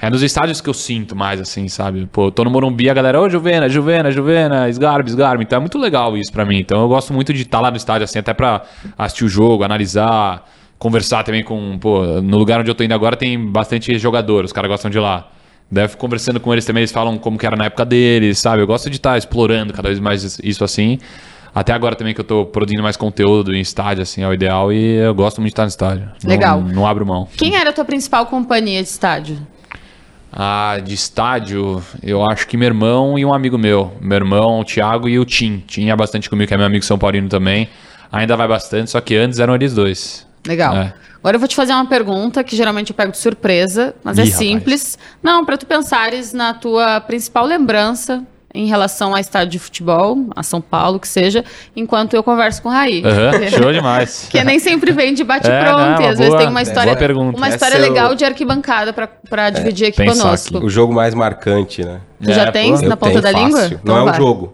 é nos estádios que eu sinto mais, assim, sabe? Pô, eu tô no Morumbi, a galera, ô, Juvena, Juvena, Juvena, Sgarbi, Sgarbi. Então é muito legal isso pra mim. Então eu gosto muito de estar tá lá no estádio, assim, até pra assistir o jogo, analisar, conversar também com, pô, no lugar onde eu tô indo agora tem bastante jogador, os caras gostam de ir lá. Deve conversando com eles também, eles falam como que era na época deles, sabe? Eu gosto de estar tá explorando cada vez mais isso assim. Até agora também que eu tô produzindo mais conteúdo em estádio, assim, é o ideal. E eu gosto muito de estar no estádio. Legal. Não, não abro mão. Quem era a tua principal companhia de estádio? Ah, de estádio, eu acho que meu irmão e um amigo meu. Meu irmão, o Thiago e o Tim. Tim ia bastante comigo, que é meu amigo São Paulino também. Ainda vai bastante, só que antes eram eles dois. Legal. É. Agora eu vou te fazer uma pergunta que geralmente eu pego de surpresa, mas é Ih, simples. Não, para tu pensares na tua principal lembrança em relação a estádio de futebol, a São Paulo, que seja, enquanto eu converso com o Raí. Porque- show demais. Que nem sempre vem de É, bate-pronto, não, e uma às vezes boa- tem uma é, história, uma história é legal de arquibancada pra- pra dividir aqui conosco. aqui. O jogo mais marcante, né? Tu já É, tens pô. na ponta da língua? fácil. Então Não é um vai. jogo.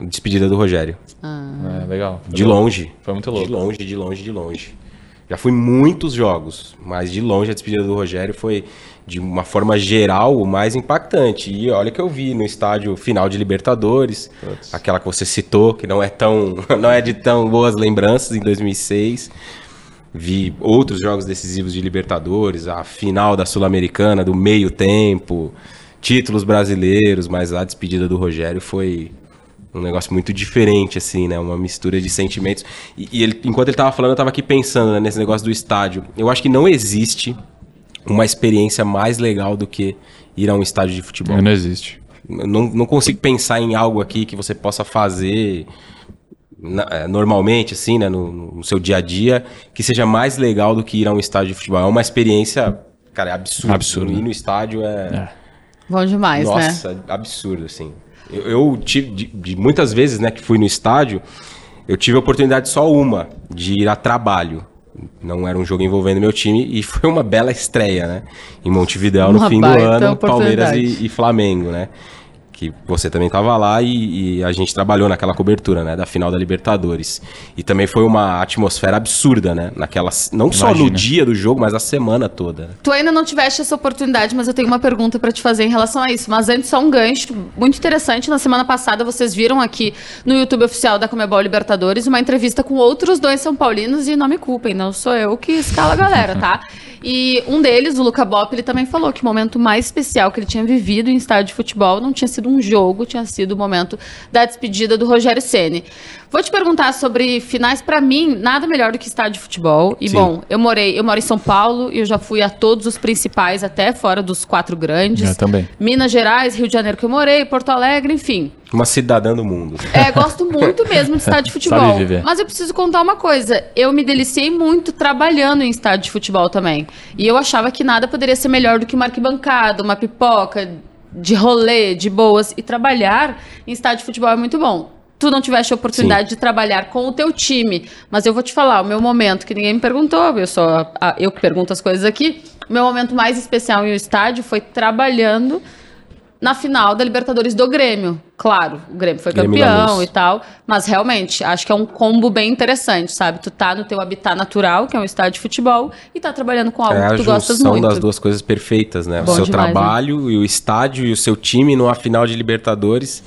Despedida do Rogério. É, legal. De longe. Foi muito De louco. longe, de longe, de longe. Já fui muitos jogos, mas de longe a despedida do Rogério foi, de uma forma geral, o mais impactante. E olha que eu vi no estádio final de Libertadores, Putz. aquela que você citou, que não é tão, não é de tão boas lembranças em 2006. Vi outros jogos decisivos de Libertadores, a final da Sul-Americana, do meio tempo, títulos brasileiros, mas a despedida do Rogério foi um negócio muito diferente, assim, né? Uma mistura de sentimentos. E, e ele, enquanto ele tava falando, eu tava aqui pensando né, nesse negócio do estádio. Eu acho que não existe uma experiência mais legal do que ir a um estádio de futebol. Não existe. Não, não consigo pensar em algo aqui que você possa fazer na- é, normalmente, assim, né, no, no seu dia a dia, que seja mais legal do que ir a um estádio de futebol. É uma experiência, cara, é absurdo. Absurdo. Ir no estádio é, É. Bom demais, né? nossa, absurdo, assim. Eu, eu tive, de, de muitas vezes, né, que fui no estádio, eu tive a oportunidade só uma de ir a trabalho. Não era um jogo envolvendo meu time e foi uma bela estreia, né? Em Montevidéu no Uma fim do ano, Palmeiras e, e Flamengo, né? Que você também estava lá e, e a gente trabalhou naquela cobertura, né? Da final da Libertadores. E também foi uma atmosfera absurda, né? Naquela, não só no Imagina. dia do jogo, mas a semana toda. Tu ainda não tiveste essa oportunidade, mas eu tenho uma pergunta pra te fazer em relação a isso. Mas antes, só um gancho muito interessante. Na semana passada, vocês viram aqui no YouTube oficial da Comebol Libertadores uma entrevista com outros dois São Paulinos e não me culpem, não sou eu que escala a galera, tá? E um deles, o Luca Bop, ele também falou que o momento mais especial que ele tinha vivido em estádio de futebol não tinha sido um jogo, tinha sido o momento da despedida do Rogério Ceni. Vou te perguntar sobre finais. Pra mim, nada melhor do que estádio de futebol. E Sim. bom, eu morei, eu moro em São Paulo e eu já fui a todos os principais, até fora dos quatro grandes. Eu também. Minas Gerais, Rio de Janeiro que eu morei, Porto Alegre, enfim. Uma cidadã do mundo. É, gosto muito mesmo de estádio de futebol. Sabe viver. Mas eu preciso contar uma coisa. Eu me deliciei muito trabalhando em estádio de futebol também. E eu achava que nada poderia ser melhor do que uma arquibancada, uma pipoca, de rolê, de boas. E trabalhar em estádio de futebol é muito bom. Tu não tiveste a oportunidade de trabalhar com o teu time. Mas eu vou te falar, o meu momento, que ninguém me perguntou, eu só eu que pergunto as coisas aqui. O meu momento mais especial em um estádio foi trabalhando na final da Libertadores do Grêmio. Claro, o Grêmio foi Grêmio campeão e tal, mas realmente acho que é um combo bem interessante, sabe? Tu tá no teu habitat natural, que é um estádio de futebol, e tá trabalhando com algo É a que tu gostas junção muito. das duas coisas perfeitas, né? Bom o seu demais, né? trabalho e o estádio e o seu time numa final de Libertadores.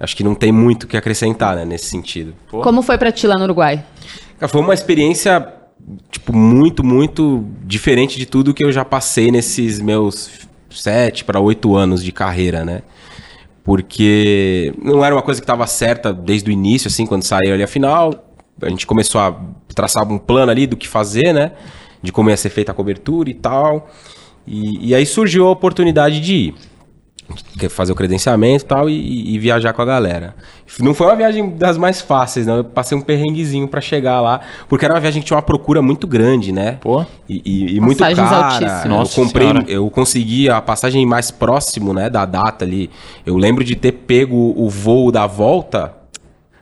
Acho que não tem muito o que acrescentar, né, nesse sentido. Como foi pra ti lá no Uruguai? Foi uma experiência, tipo, muito, muito diferente de tudo que eu já passei nesses meus sete para oito anos de carreira, né? Porque não era uma coisa que estava certa desde o início, assim, quando saiu ali a final. A gente começou a traçar um plano ali do que fazer, né? De como ia ser feita a cobertura e tal. E, e aí surgiu a oportunidade de ir fazer o credenciamento e tal e, e viajar com a galera. Não foi uma viagem das mais fáceis, não. Eu passei um perrenguezinho pra chegar lá, porque era uma viagem que tinha uma procura muito grande, né? Pô. E, e- e muito Passagens cara. altíssimas. Eu Nossa comprei, Senhora. eu consegui a passagem mais próximo, né, da data ali. Eu lembro de ter pego o voo da volta,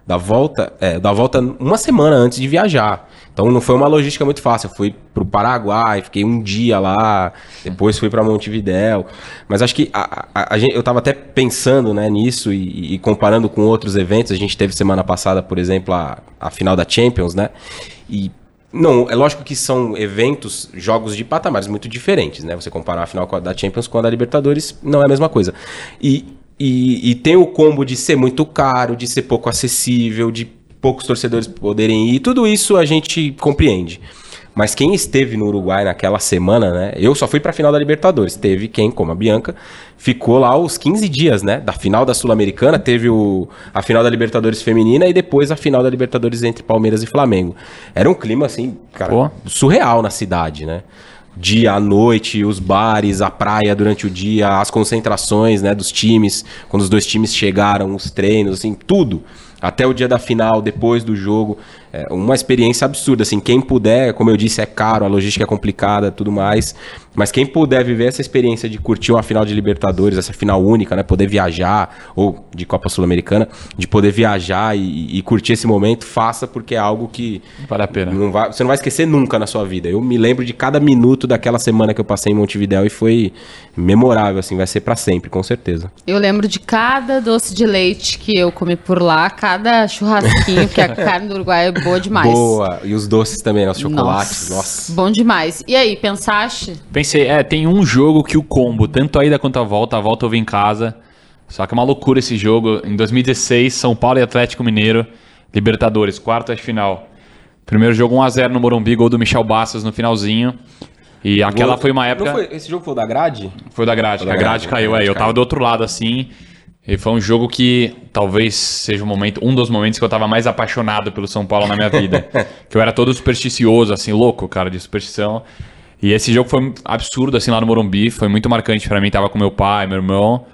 da volta, é, da volta uma semana antes de viajar. Então não foi uma logística muito fácil. Eu fui pro Paraguai, fiquei um dia lá, depois fui para Montevidéu. Mas acho que a, a- a gente, eu tava até pensando né, nisso e, e comparando com outros eventos. A gente teve semana passada, por exemplo, a, a final da Champions, né? E não, é lógico que são eventos, jogos de patamares muito diferentes, né? Você comparar a final da Champions com a da Libertadores, não é a mesma coisa. E, e, e tem o combo de ser muito caro, de ser pouco acessível, de poucos torcedores poderem ir, tudo isso a gente compreende. Mas quem esteve no Uruguai naquela semana, né? Eu só fui pra final da Libertadores. Teve quem, como a Bianca, ficou lá os 15 dias, né? Da final da Sul-Americana, teve o, a final da Libertadores feminina e depois a final da Libertadores entre Palmeiras e Flamengo. Era um clima, assim, cara, Pô. surreal na cidade, né? Dia à noite, os bares, a praia durante o dia, as concentrações, né, dos times, quando os dois times chegaram, os treinos, assim, tudo. Até o dia da final, depois do jogo. É uma experiência absurda, assim, quem puder, como eu disse, é caro, a logística é complicada, tudo mais, mas quem puder viver essa experiência de curtir uma final de Libertadores, essa final única, né, poder viajar, ou de Copa Sul-Americana, de poder viajar e, e, curtir esse momento, faça, porque é algo que... Vale a pena. Não vai, você não vai esquecer nunca na sua vida. Eu me lembro de cada minuto daquela semana que eu passei em Montevidéu e foi memorável, assim, vai ser para sempre, com certeza. Eu lembro de cada doce de leite que eu comi por lá, cada churrasquinho, porque a carne do Uruguai é boa demais. Boa. E os doces também, né? Os chocolates. Nossa. Nossa. Bom demais. E aí, pensaste? Pensei, é, tem um jogo que o combo, tanto a ida quanto a volta, a volta eu vi em casa. Só que é uma loucura esse jogo. Em 2016, São Paulo e Atlético Mineiro, Libertadores, quartas de final. Primeiro jogo 1x0 no Morumbi, gol do Michel Bastos no finalzinho. E aquela gol... foi uma época. Foi... esse jogo foi o da grade? Foi da grade, foi da a grade, grade caiu, é. Eu tava do outro lado assim. E foi um jogo que talvez seja um momento, um dos momentos que eu tava mais apaixonado pelo São Paulo na minha vida. que eu era todo supersticioso, assim, louco, cara, de superstição. E esse jogo foi absurdo, assim, lá no Morumbi. Foi muito marcante para mim. Tava com meu pai, meu irmão.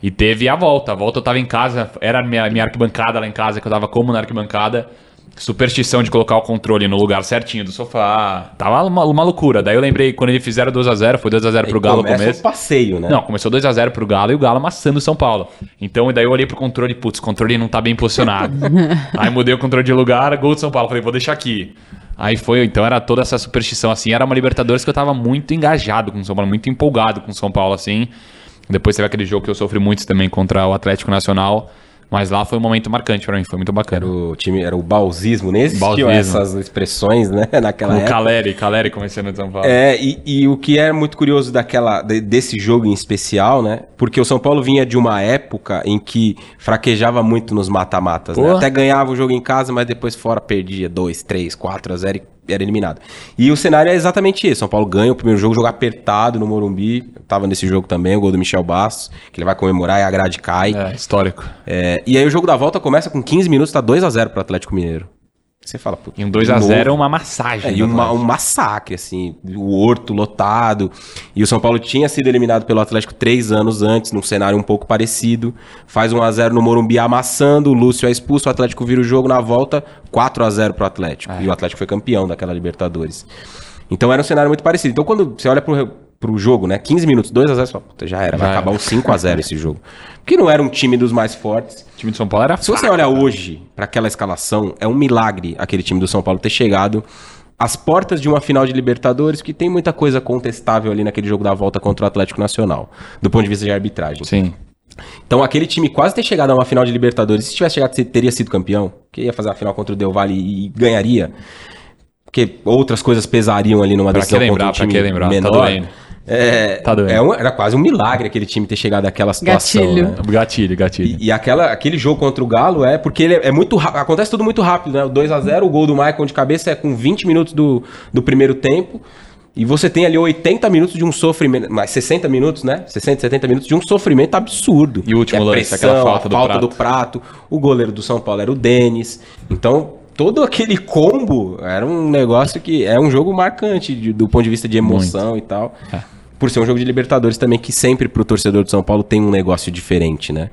E teve a volta. A volta eu tava em casa, era a minha, minha arquibancada lá em casa, que eu tava como na arquibancada superstição de colocar o controle no lugar certinho do sofá. Tava uma, uma loucura. Daí eu lembrei quando eles fizeram 2x0, foi 2x0 pro Galo no começo. Um passeio, né? Não, começou 2x0 pro Galo e o Galo amassando o São Paulo. Então, daí eu olhei pro controle, putz, o controle não tá bem posicionado. Aí mudei o controle de lugar, gol do São Paulo. Falei, vou deixar aqui. Aí foi, então era toda essa superstição assim. Era uma Libertadores que eu tava muito engajado com o São Paulo, muito empolgado com o São Paulo, assim. Depois teve aquele jogo que eu sofri muito também contra o Atlético Nacional. Mas lá foi um momento marcante para mim, foi muito bacana. Era o time, era o bausismo, nem existiam essas expressões, né, naquela Com época. O Caleri, Caleri começando em São Paulo. É, e, e, o que é muito curioso daquela, desse jogo em especial, né, porque o São Paulo vinha de uma época em que fraquejava muito nos mata-matas, né? Até ganhava o jogo em casa, mas depois fora perdia 2, 3, 4 a 0 e era eliminado. E o cenário é exatamente esse. São Paulo ganha o primeiro jogo, jogo apertado no Morumbi. Eu tava nesse jogo também, o gol do Michel Bastos, que ele vai comemorar e a grade cai. É, histórico. É, e aí o jogo da volta começa com 15 minutos, tá 2 a 0 pro Atlético Mineiro. Você fala, putz. E um 2x0 é uma massagem. É, e uma, um massacre, assim. O Horto lotado. E o São Paulo tinha sido eliminado pelo Atlético três anos antes, num cenário um pouco parecido. Faz 1x0 no Morumbi amassando, o Lúcio é expulso, o Atlético vira o jogo na volta, 4x0 pro Atlético. É. E o Atlético foi campeão daquela Libertadores. Então era um cenário muito parecido. Então quando você olha pro, pro jogo, né? 15 minutos, 2x0, só, puta, já era. Vai acabar um 5x0 esse jogo. Porque não era um time dos mais fortes time de São Paulo era Se você olha hoje para aquela escalação, é um milagre aquele time do São Paulo ter chegado às portas de uma final de Libertadores, que tem muita coisa contestável ali naquele jogo da volta contra o Atlético Nacional, do ponto de vista de arbitragem. Sim. Então, aquele time quase ter chegado a uma final de Libertadores, se tivesse chegado, teria sido campeão, que ia fazer a final contra o Del Valle e ganharia. Porque outras coisas pesariam ali numa pra decisão que lembrar, contra um time pra que lembrar, tá menor. Tá é, tá doendo. É um, era quase um milagre aquele time ter chegado àquela situação. Gatilho. Né? Gatilho, gatilho. E, e, aquela, aquele jogo contra o Galo é porque ele é, é muito acontece tudo muito rápido, né? O 2 a 0 o gol do Michael de cabeça é com 20 minutos do, do primeiro tempo. E você tem ali 80 minutos de um sofrimento, mais 60 minutos, né? 60, 70 minutos de um sofrimento absurdo. E o último é lance, pressão, aquela falta, do, falta prato. do prato. O goleiro do São Paulo era o Denis. Então, todo aquele combo era um negócio que é um jogo marcante de, do ponto de vista de emoção Muito. e tal. É por ser um jogo de Libertadores também que sempre pro torcedor de São Paulo tem um negócio diferente, né?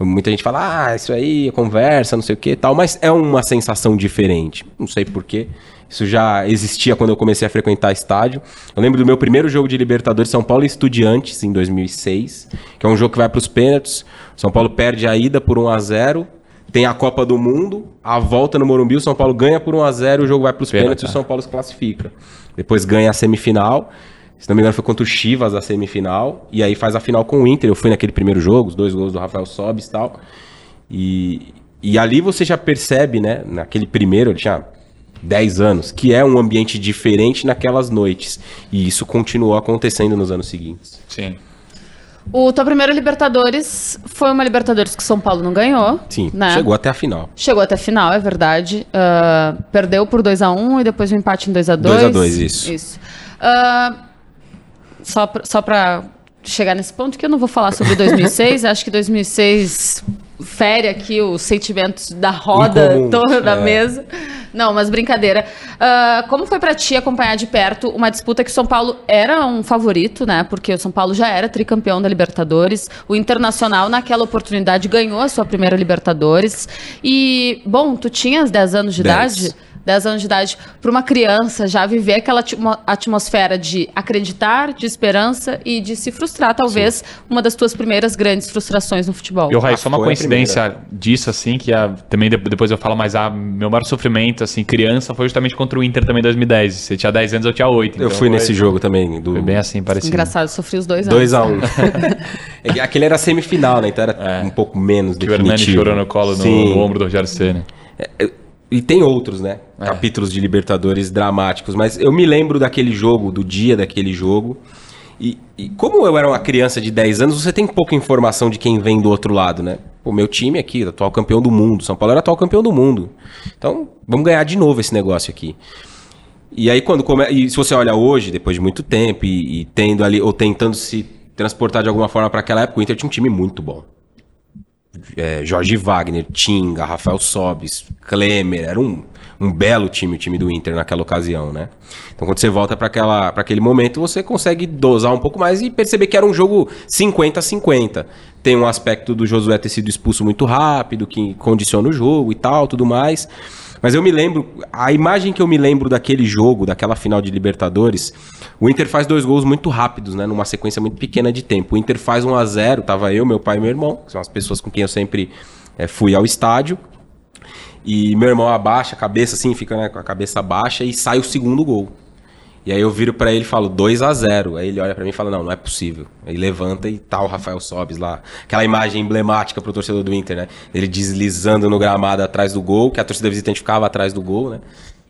Muita gente fala, ah, isso aí é conversa, não sei o que tal, mas é uma sensação diferente. Não sei porquê. Isso já existia quando eu comecei a frequentar estádio. Eu lembro do meu primeiro jogo de Libertadores, São Paulo Estudiantes, em 2006, que é um jogo que vai para os pênaltis. São Paulo perde a ida por 1 a 0 tem a Copa do Mundo, a volta no Morumbi, o São Paulo ganha por 1 a 0 o jogo vai para os pênaltis e o São Paulo se classifica. Depois ganha a semifinal se não me engano, foi contra o Chivas a semifinal. E aí faz a final com o Inter. Eu fui naquele primeiro jogo, os dois gols do Rafael Sobis e tal. E, e ali você já percebe, né? Naquele primeiro, ele tinha 10 anos, que é um ambiente diferente naquelas noites. E isso continuou acontecendo nos anos seguintes. Sim. O tua primeira Libertadores foi uma Libertadores que o São Paulo não ganhou. Sim, né? chegou até a final. Chegou até a final, é verdade. Uh, perdeu por 2 a 1 e depois um empate em 2 a 2 2 a 2 isso. Isso. Uh, só, pra, só para chegar nesse ponto que eu não vou falar sobre 2006. acho que 2006 fere aqui os sentimentos da roda Incomum, toda da é. mesa. Não, mas brincadeira. Uh, como foi para ti acompanhar de perto uma disputa que o São Paulo era um favorito, né? Porque o São Paulo já era tricampeão da Libertadores. O Internacional, naquela oportunidade, ganhou a sua primeira Libertadores. E, bom, tu tinhas 10 anos de 10. idade? 10 anos de idade, para uma criança já viver aquela atmosfera de acreditar, de esperança e de se frustrar, talvez, Sim. uma das tuas primeiras grandes frustrações no futebol. E o Rai, só uma coincidência disso, assim, que a, também depois eu falo, mas a, meu maior sofrimento, assim, criança, foi justamente contra o Inter também em 2010. Você tinha 10 anos, eu tinha 8. Então eu fui nesse jogo também. Do... Foi bem assim, parecido. Engraçado, eu sofri os dois anos. 2x1. Um. Aquele era semifinal, né? Então era é. um pouco menos que definitivo. o Hernani chorou no colo, no, no, ombro do Rogério Senna. É, e tem outros, né? É. Capítulos de Libertadores dramáticos. Mas eu me lembro daquele jogo, do dia daquele jogo. E, e, como eu era uma criança de 10 anos, você tem pouca informação de quem vem do outro lado, né? O meu time aqui, atual campeão do mundo. São Paulo era atual campeão do mundo. Então, vamos ganhar de novo esse negócio aqui. E aí, quando come... e se você olha hoje, depois de muito tempo, e, e tendo ali, ou tentando se transportar de alguma forma para aquela época, o Inter tinha um time muito bom é, Jorge Wagner, Tinga, Rafael Sobis, Klemer, era um, um belo time o time do Inter naquela ocasião, né? Então quando você volta para aquele momento, você consegue dosar um pouco mais e perceber que era um jogo 50 a 50. Tem um aspecto do Josué ter sido expulso muito rápido, que condiciona o jogo e tal, tudo mais. Mas eu me lembro, a imagem que eu me lembro daquele jogo, daquela final de Libertadores, o Inter faz dois gols muito rápidos, né? Numa sequência muito pequena de tempo. O Inter faz 1 a 0 tava eu, meu pai e meu irmão, que são as pessoas com quem eu sempre é, fui ao estádio. E meu irmão abaixa a cabeça assim, fica né, com a cabeça baixa e sai o segundo gol. E aí eu viro para ele e falo 2 a 0 Aí ele olha para mim e fala: Não, não é possível. Aí levanta e tá o Rafael Sobes lá. Aquela imagem emblemática pro torcedor do Inter, né? Ele deslizando no gramado atrás do gol, que a torcida visitante ficava atrás do gol, né?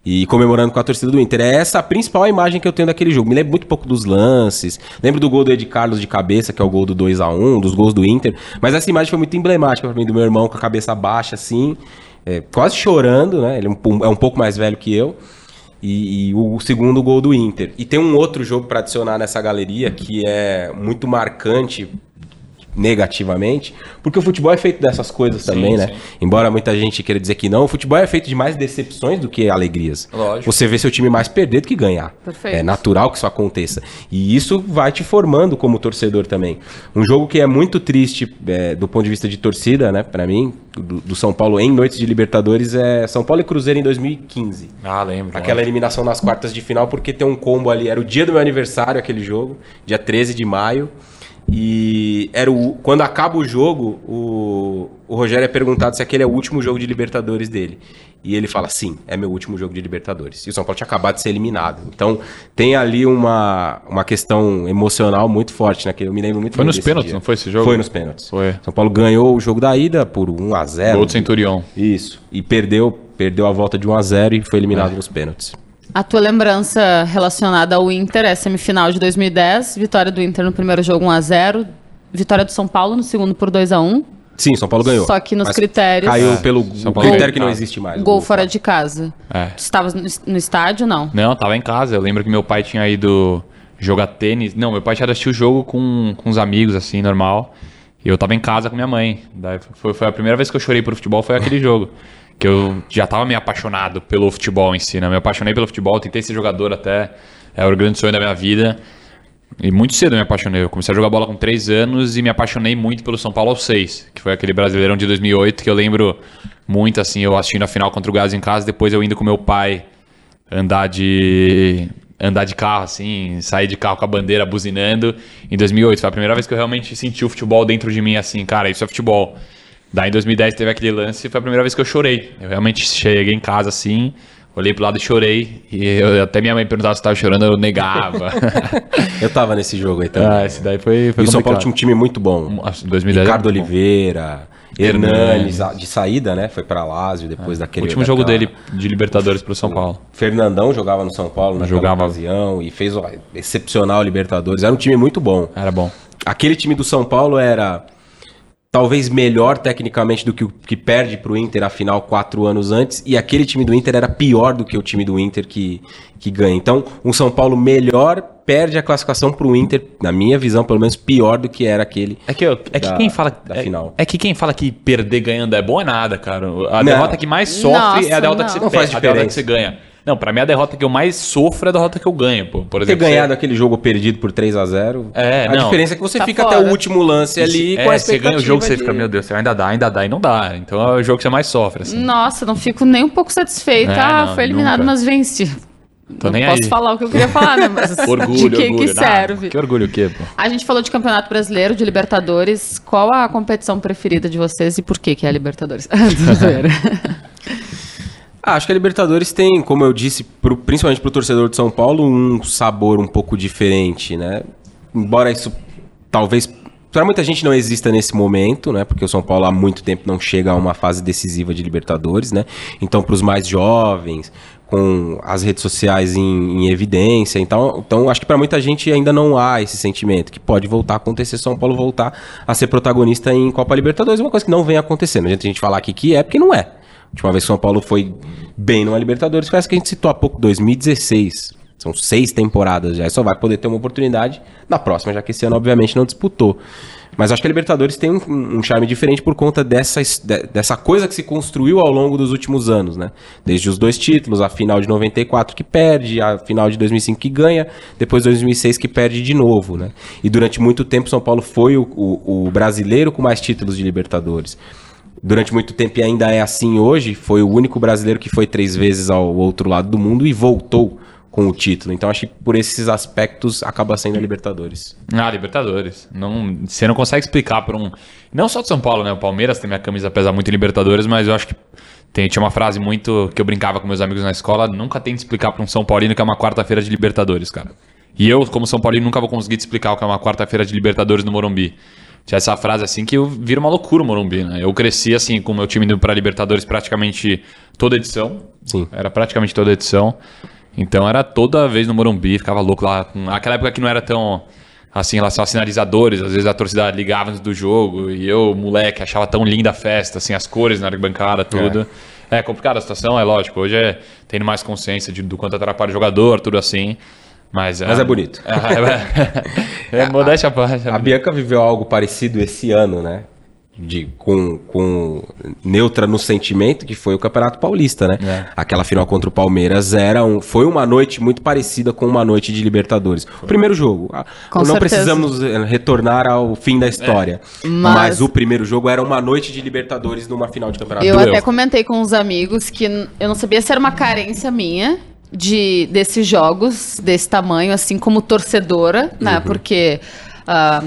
E comemorando com a torcida do Inter. É essa a principal imagem que eu tenho daquele jogo. Me lembro muito pouco dos lances. Lembro do gol do Ed Carlos de cabeça, que é o gol do 2 a 1 dos gols do Inter. Mas essa imagem foi muito emblemática para mim, do meu irmão com a cabeça baixa, assim, é, quase chorando, né? Ele é um, é um pouco mais velho que eu. E, e, o segundo gol do Inter. E tem um outro jogo para adicionar nessa galeria que é muito marcante negativamente, porque o futebol é feito dessas coisas sim, também, né? Sim. Embora muita gente queira dizer que não, o futebol é feito de mais decepções do que alegrias. Lógico. Você vê seu time mais perder do que ganhar. Perfeito. É natural que isso aconteça. E isso vai te formando como torcedor também. Um jogo que é muito triste é, do ponto de vista de torcida, né, para mim, do, do, São Paulo em noites de Libertadores é São Paulo e Cruzeiro em 2015. Ah, lembro. Aquela eliminação nas quartas de final, porque tem um combo ali, era o dia do meu aniversário aquele jogo, dia 13 de maio. E era o, quando acaba o jogo, o, o Rogério é perguntado se aquele é o último jogo de Libertadores dele. E ele fala: sim, é meu último jogo de Libertadores. E o São Paulo tinha acabado de ser eliminado. Então tem ali uma, uma questão emocional muito forte, né? Que eu me lembro muito Foi nos pênaltis, dia. não foi esse jogo? Foi nos pênaltis. Foi. São Paulo ganhou o jogo da ida por 1 a 0 Gol do Centurião. Isso. E perdeu, perdeu a volta de 1 a 0 e foi eliminado é. nos pênaltis. A tua lembrança relacionada ao Inter é semifinal de 2010, vitória do Inter no primeiro jogo 1 a 0, vitória do São Paulo no segundo por 2 a 1. Sim, São Paulo ganhou. Só que nos critérios. Caiu é. pelo critério que não existe mais. Gol, gol fora de casa. É. Tu estava no, estádio não? Não, estava em casa. Eu lembro que meu pai tinha ido jogar tênis. Não, meu pai tinha assistido o jogo com, com uns amigos, assim, normal. E eu estava em casa com minha mãe. Daí foi, foi a primeira vez que eu chorei por futebol, foi aquele jogo que eu já estava me apaixonado pelo futebol em si, né? Me apaixonei pelo futebol, tentei ser jogador até, é o grande sonho da minha vida. E muito cedo eu me apaixonei. Eu comecei a jogar bola com 3 anos e me apaixonei muito pelo São Paulo aos 6, que foi aquele Brasileirão de 2008 que eu lembro muito, assim, eu assistindo a final contra o Gás em casa, depois eu indo com meu pai andar de andar de carro, assim, sair de carro com a bandeira buzinando em 2008. Foi a primeira vez que eu realmente senti o futebol dentro de mim, assim, cara, isso é futebol. Daí em 2010 teve aquele lance e foi a primeira vez que eu chorei. Eu realmente cheguei em casa assim, olhei pro lado e chorei. E eu, até minha mãe perguntava se eu tava chorando, eu negava. eu tava nesse jogo aí também. Ah, esse daí foi, foi E o São Paulo tinha um time muito bom. 2010 Ricardo Oliveira, Hernanes, de saída, né? Foi pra Lazio depois é. daquele... O último daquela... jogo dele de Libertadores pro São Paulo. Fernandão jogava no São Paulo naquela jogava. ocasião e fez ó, excepcional Libertadores. Era um time muito bom. Era bom. Aquele time do São Paulo era talvez melhor tecnicamente do que o que perde para o Inter a final quatro anos antes, e aquele time do Inter era pior do que o time do Inter que, que ganha. Então, um São Paulo melhor perde a classificação pro Inter, na minha visão, pelo menos pior do que era aquele. É que, eu, é que Da- quem fala. da é, final. é que quem fala que perder ganhando é bom é nada, cara. A Não. derrota que mais sofre Nossa, é a derrota não. que você Não faz perde, a derrota que você ganha. Não, pra mim a derrota que eu mais sofro é a derrota que eu ganho, pô. Por Ter exemplo, ganhado aquele jogo perdido por 3 a 0 É, A não. diferença é que você Tá fica fora. até o último lance ali é, com a você ganha o jogo, você expectativa fica, de- meu Deus, você ainda dá, ainda dá e não dá. Então é o jogo que você mais sofre, assim. Nossa, não fico nem um pouco satisfeita. É, ah, não, foi eliminado, nunca. mas venci. Tô não nem posso aí. falar o que eu queria falar, né? Mas Orgulho, de que, orgulho. que nada. serve? Que orgulho o quê, pô? A gente falou de Campeonato Brasileiro, de Libertadores. Qual a competição preferida de vocês e por que que é a Libertadores? Ah, acho que a Libertadores tem, como eu disse, pro- principalmente pro torcedor de São Paulo, um sabor um pouco diferente, né? Embora isso talvez para muita gente não exista nesse momento, né? Porque o São Paulo há muito tempo não chega a uma fase decisiva de Libertadores, né? Então, para os mais jovens, com as redes sociais em, em evidência, então, então acho que para muita gente ainda não há esse sentimento que pode voltar a acontecer, São Paulo voltar a ser protagonista em Copa Libertadores, uma coisa que não vem acontecendo. A gente falar aqui que é, porque não é. Última vez que São Paulo foi bem numa Libertadores essa que a gente citou há pouco, 2016. São seis temporadas já, e só vai poder ter uma oportunidade na próxima, já que esse ano, obviamente, não disputou. Mas acho que a Libertadores tem um, um charme diferente por conta dessa, dessa coisa que se construiu ao longo dos últimos anos, né? Desde os dois títulos, a final de 94 que perde, a final de 2005 que ganha, depois 2006 que perde de novo, né? E durante muito tempo São Paulo foi o, o- o brasileiro com mais títulos de Libertadores. Durante muito tempo e ainda é assim hoje, foi o único brasileiro que foi três vezes ao outro lado do mundo e voltou com o título. Então acho que por esses aspectos acaba sendo a Libertadores. Ah, Libertadores. Não, você não consegue explicar por um. Não só de São Paulo, né? O Palmeiras tem minha camisa pesa muito em Libertadores, mas eu acho que tem, tinha uma frase muito que eu brincava com meus amigos na escola: nunca tem de explicar para um São Paulino que é uma quarta-feira de Libertadores, cara. E eu, como São Paulino, nunca vou conseguir te explicar o que é uma quarta-feira de Libertadores no Morumbi. Tinha essa frase assim que eu vira uma loucura o Morumbi, né? Eu cresci assim com o meu time indo pra Libertadores praticamente toda edição. Sim. Era praticamente toda edição. Então era toda vez no Morumbi, ficava louco lá. Aquela época que não era tão assim em relação a sinalizadores, às vezes a torcida ligava antes do jogo e eu, moleque, achava tão linda a festa, assim, as cores na arquibancada, tudo. É, complicada a situação, é lógico. Hoje é tendo mais consciência de- do quanto atrapalha o jogador, tudo assim. Mas, Mas é bonito. É, é, é modéstia à parte. A Bianca viveu algo parecido esse ano, né? De, com, com neutra no sentimento, que foi o Campeonato Paulista, né? É. Aquela final contra o Palmeiras era um, foi uma noite muito parecida com uma noite de Libertadores. O primeiro jogo. ah, Com não certeza. precisamos eh, retornar ao fim da história. Mas... Mas- o primeiro jogo era uma noite de Libertadores numa final de campeonato. Eu Doeu. até comentei com uns amigos que eu não sabia se era uma carência minha de desses jogos desse tamanho, assim como torcedora, né? Uhum. Porque ah,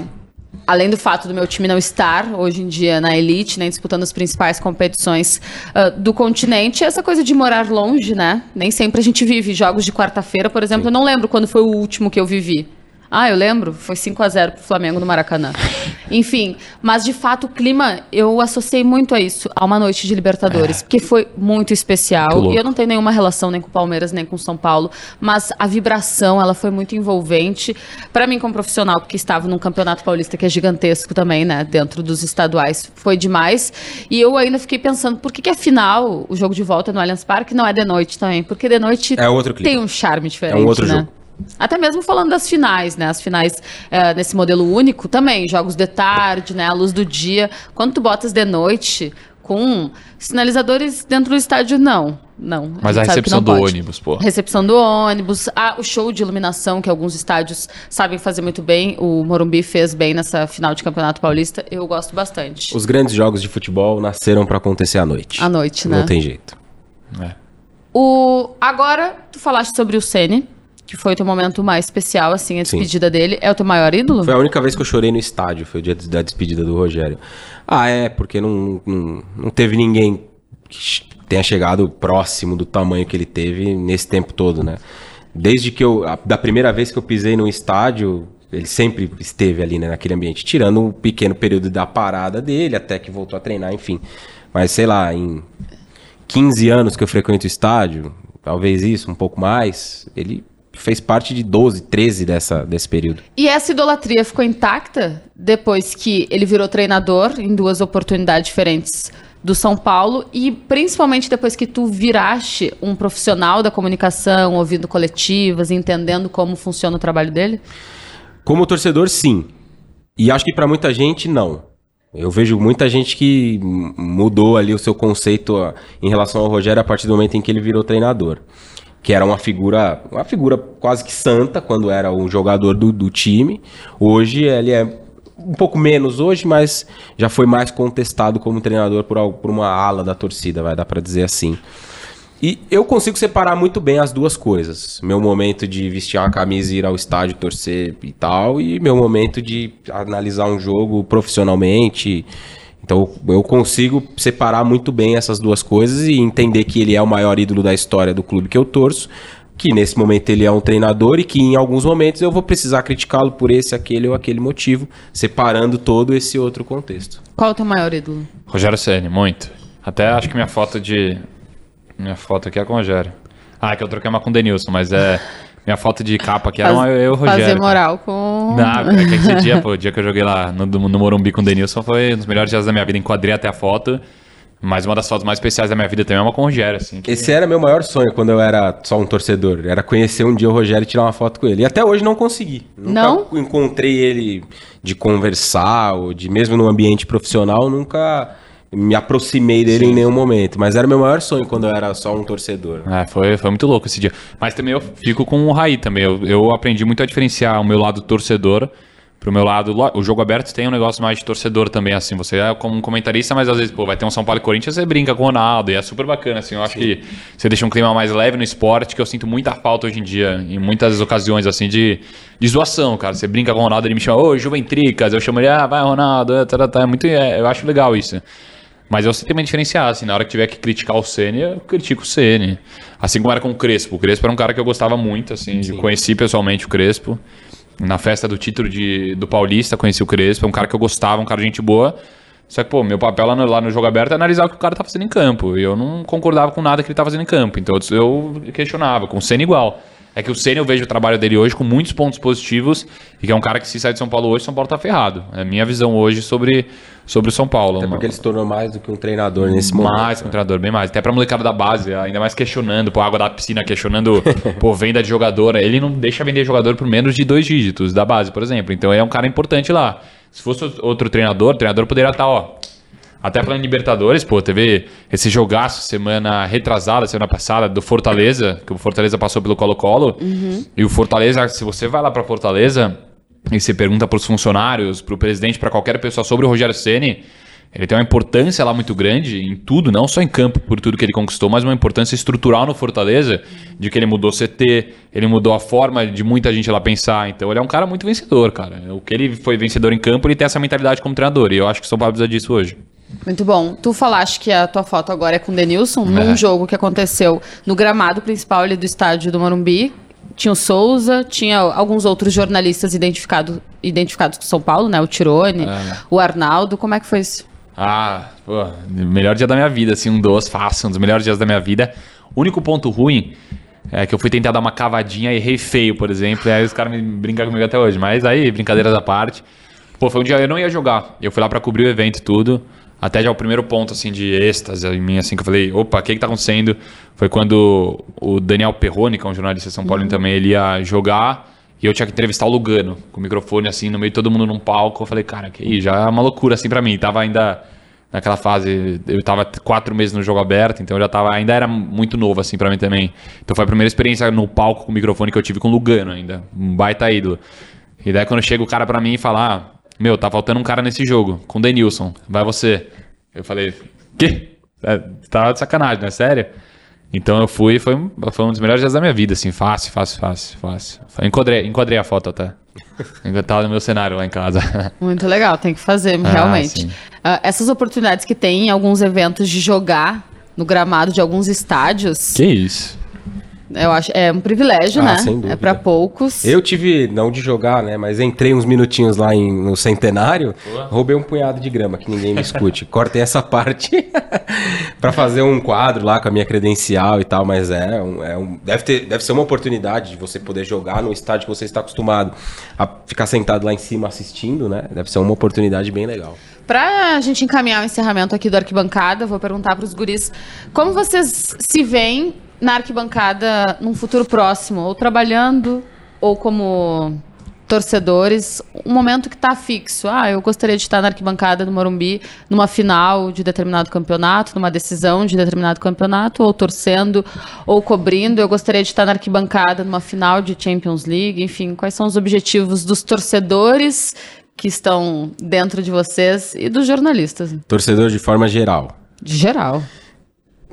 além do fato do meu time não estar hoje em dia na elite, nem disputando as principais competições ah, do continente, essa coisa de morar longe, né? Nem sempre a gente vive jogos de quarta-feira, por exemplo. Eu não lembro quando foi o último que eu vivi. Ah, eu lembro, foi 5 a 0 pro Flamengo no Maracanã. Enfim, mas de fato o clima eu associei muito a isso, a uma noite de Libertadores, porque foi muito especial. E eu não tenho nenhuma relação nem com o Palmeiras, nem com o São Paulo, mas a vibração, ela foi muito envolvente Pra mim como profissional, porque estava num Campeonato Paulista que é gigantesco também, né, dentro dos estaduais, foi demais. E eu ainda fiquei pensando, por que que afinal o jogo de volta no Allianz Parque não é de noite também? Porque de noite É outro clima. tem um charme diferente, É um outro né? jogo. Até mesmo falando das finais, né? As finais eh, nesse modelo único também, jogos de tarde, né? A luz do dia. Quando tu botas de noite com sinalizadores dentro do estádio, não. Não. Mas a que recepção não do pode. ônibus, pô. Recepção do ônibus, ah, o show de iluminação que alguns estádios sabem fazer muito bem. O Morumbi fez bem nessa final de Campeonato Paulista. Eu gosto bastante. Os grandes jogos de futebol nasceram pra acontecer à noite. À noite, né? Não tem jeito. É. O agora tu falaste sobre o Ceni, que foi o teu momento mais especial, assim, a Sim. despedida dele. É o teu maior ídolo? Foi a única vez que eu chorei no estádio, foi o dia da despedida do Rogério. Ah, é, porque não, não, não teve ninguém que tenha chegado próximo do tamanho que ele teve nesse tempo todo, né? Desde que eu, a- da primeira vez que eu pisei no estádio, ele sempre esteve ali, né, naquele ambiente, tirando um pequeno período da parada dele, até que voltou a treinar, enfim. Mas sei lá, em 15 anos que eu frequento o estádio, talvez isso, um pouco mais, ele fez parte de 12, 13 dessa, desse período. E essa idolatria ficou intacta depois que ele virou treinador em duas oportunidades diferentes do São Paulo e principalmente depois que tu viraste um profissional da comunicação, ouvindo coletivas, entendendo como funciona o trabalho dele? Como torcedor, sim. E acho que para muita gente, não. Eu vejo muita gente que mudou ali o seu conceito em relação ao Rogério a partir do momento em que ele virou treinador. Que era uma figura, uma figura quase que santa quando era um jogador do, do time. Hoje ele é um pouco menos hoje, mas já foi mais contestado como treinador por, por uma ala da torcida, vai dar para dizer assim. E eu consigo separar muito bem as duas coisas. Meu momento de vestir uma camisa e ir ao estádio torcer e tal, e meu momento de analisar um jogo profissionalmente. Então eu consigo separar muito bem essas duas coisas e entender que ele é o maior ídolo da história do clube que eu torço, que nesse momento ele é um treinador e que em alguns momentos eu vou precisar criticá-lo por esse, aquele ou aquele motivo, separando todo esse outro contexto. Qual é o teu maior ídolo? Rogério Ceni, muito. Até acho que minha foto de minha foto aqui é com o Rogério. Ah, é que eu troquei uma com o Denilson, mas é. Minha foto de capa aqui era uma, eu e o Rogério. Fazer moral com. Não, é que esse dia, pô, o dia que eu joguei lá no, no Morumbi com o Denilson foi um dos melhores dias da minha vida. Enquadrei até a foto. Mas uma das fotos mais especiais da minha vida também é uma com o Rogério, assim. Que... Esse era meu maior sonho quando eu era só um torcedor. Era conhecer um dia o Rogério e tirar uma foto com ele. E até hoje não consegui. Nunca não? encontrei ele de conversar, ou de mesmo no ambiente profissional, nunca me aproximei dele Sim. em nenhum momento. Mas era meu maior sonho quando eu era só um torcedor. É, foi, foi muito louco esse dia. Mas também eu fico com o Raí também. Eu, eu aprendi muito a diferenciar o meu lado torcedor pro meu lado. O jogo aberto tem um negócio mais de torcedor também, assim. Você é como um comentarista, mas às vezes, pô, vai ter um São Paulo e Corinthians, você brinca com o Ronaldo. E é super bacana, assim. Eu acho Sim. que você deixa um clima mais leve no esporte, que eu sinto muita falta hoje em dia, em muitas ocasiões, assim, de, de zoação, cara. Você brinca com o Ronaldo, ele me chama, ô, Juventricas. Eu chamo ele, ah, vai, Ronaldo. É, tá, tá, tá. É muito, é, eu acho legal isso. Mas eu sempre me diferenciar, assim, na hora que tiver que criticar o Ceni, eu critico o Ceni. Assim como era com o Crespo. O Crespo era um cara que eu gostava muito, assim, Sim. conheci pessoalmente o Crespo. Na festa do título de, do Paulista, conheci o Crespo, é um cara que eu gostava, um cara de gente boa. Só que, pô, meu papel lá no, lá no jogo aberto é analisar o que o cara tá fazendo em campo. E eu não concordava com nada que ele tá fazendo em campo. Então eu questionava, com o Ceni igual. É que o Senna eu vejo o trabalho dele hoje com muitos pontos positivos e que é um cara que se sai de São Paulo hoje, São Paulo tá ferrado. É a minha visão hoje sobre, sobre o São Paulo. Até porque ele se tornou mais do que um treinador nesse momento. Mais que um treinador, bem mais. Até pra molecada da base, ainda mais questionando, pô, água da piscina, questionando, pô, venda de jogador. Ele não deixa vender jogador por menos de dois dígitos da base, por exemplo. Então ele é um cara importante lá. Se fosse outro treinador, o treinador poderia estar, ó, até em Libertadores, pô, teve esse jogaço semana retrasada, semana passada, do Fortaleza, que o Fortaleza passou pelo Colo-Colo. Uhum. E o Fortaleza, se você vai lá pra Fortaleza e você pergunta pros funcionários, pro presidente, para qualquer pessoa sobre o Rogério Ceni, ele tem uma importância lá muito grande em tudo, não só em campo por tudo que ele conquistou, mas uma importância estrutural no Fortaleza, de que ele mudou CT, ele mudou a forma de muita gente lá pensar. Então ele é um cara muito vencedor, cara. O que ele foi vencedor em campo, ele tem essa mentalidade como treinador. E eu acho que o São Paulo precisa disso hoje. Muito bom. Tu falaste que a tua foto agora é com o Denilson, é. num jogo que aconteceu no gramado principal ali do estádio do Morumbi. Tinha o Souza, tinha alguns outros jornalistas identificado, identificados com São Paulo, né? O Tirone, é. o Arnaldo. Como é que foi isso? Ah, pô, melhor dia da minha vida, assim, um dos, fácil, um dos melhores dias da minha vida. O único ponto ruim é que eu fui tentar dar uma cavadinha e errei feio, por exemplo, e aí os caras me brincam comigo até hoje. Mas aí, brincadeiras à parte. Pô, foi um dia eu não ia jogar. Eu fui lá para cobrir o evento e tudo. Até já o primeiro ponto, assim, de êxtase em mim, assim, que eu falei, opa, o que que tá acontecendo? Foi quando o Daniel Perrone, que é um jornalista de São Paulo uhum. também, ele ia jogar e eu tinha que entrevistar o Lugano, com o microfone, assim, no meio de todo mundo num palco. Eu falei, cara, que aí, já é uma loucura, assim, para mim. Tava ainda naquela fase, eu tava quatro meses no jogo aberto, então eu já tava, ainda era muito novo, assim, para mim também. Então foi a primeira experiência no palco com o microfone que eu tive com o Lugano ainda, um baita ídolo. E daí quando chega o cara para mim e fala, ah, meu, tá faltando um cara nesse jogo, com o Denilson, vai você. Eu falei, que? É, tá de sacanagem, né? Sério? Então eu fui, foi, foi um dos melhores dias da minha vida, assim, fácil, fácil, fácil, fácil. Enquadrei, enquadrei a foto até. Eu tava no meu cenário lá em casa. Muito legal, tem que fazer, ah, realmente. Uh, essas oportunidades que tem em alguns eventos de jogar no gramado de alguns estádios. Que isso? Eu acho, é um privilégio, Ah, né? sem dúvida. É pra poucos. Eu tive, não de jogar, né? Mas entrei uns minutinhos lá em- no centenário, roubei um punhado de grama que ninguém me escute. Cortei essa parte pra fazer um quadro lá com a minha credencial e tal, mas é, um, é um- deve, ter, deve ser uma oportunidade de você poder jogar no estádio que você está acostumado a ficar sentado lá em cima assistindo, né? Deve ser uma oportunidade bem legal. Pra gente encaminhar o encerramento aqui do Arquibancada, eu vou perguntar pros guris como vocês se veem na arquibancada num futuro próximo, ou trabalhando, ou como torcedores, um momento que tá fixo. Ah, eu gostaria de estar na arquibancada do Morumbi numa final de determinado campeonato, numa decisão de determinado campeonato, ou torcendo, ou cobrindo. Eu gostaria de estar na arquibancada numa final de Champions League, enfim, quais são os objetivos dos torcedores que estão dentro de vocês e dos jornalistas, Torcedor de forma geral. de geral.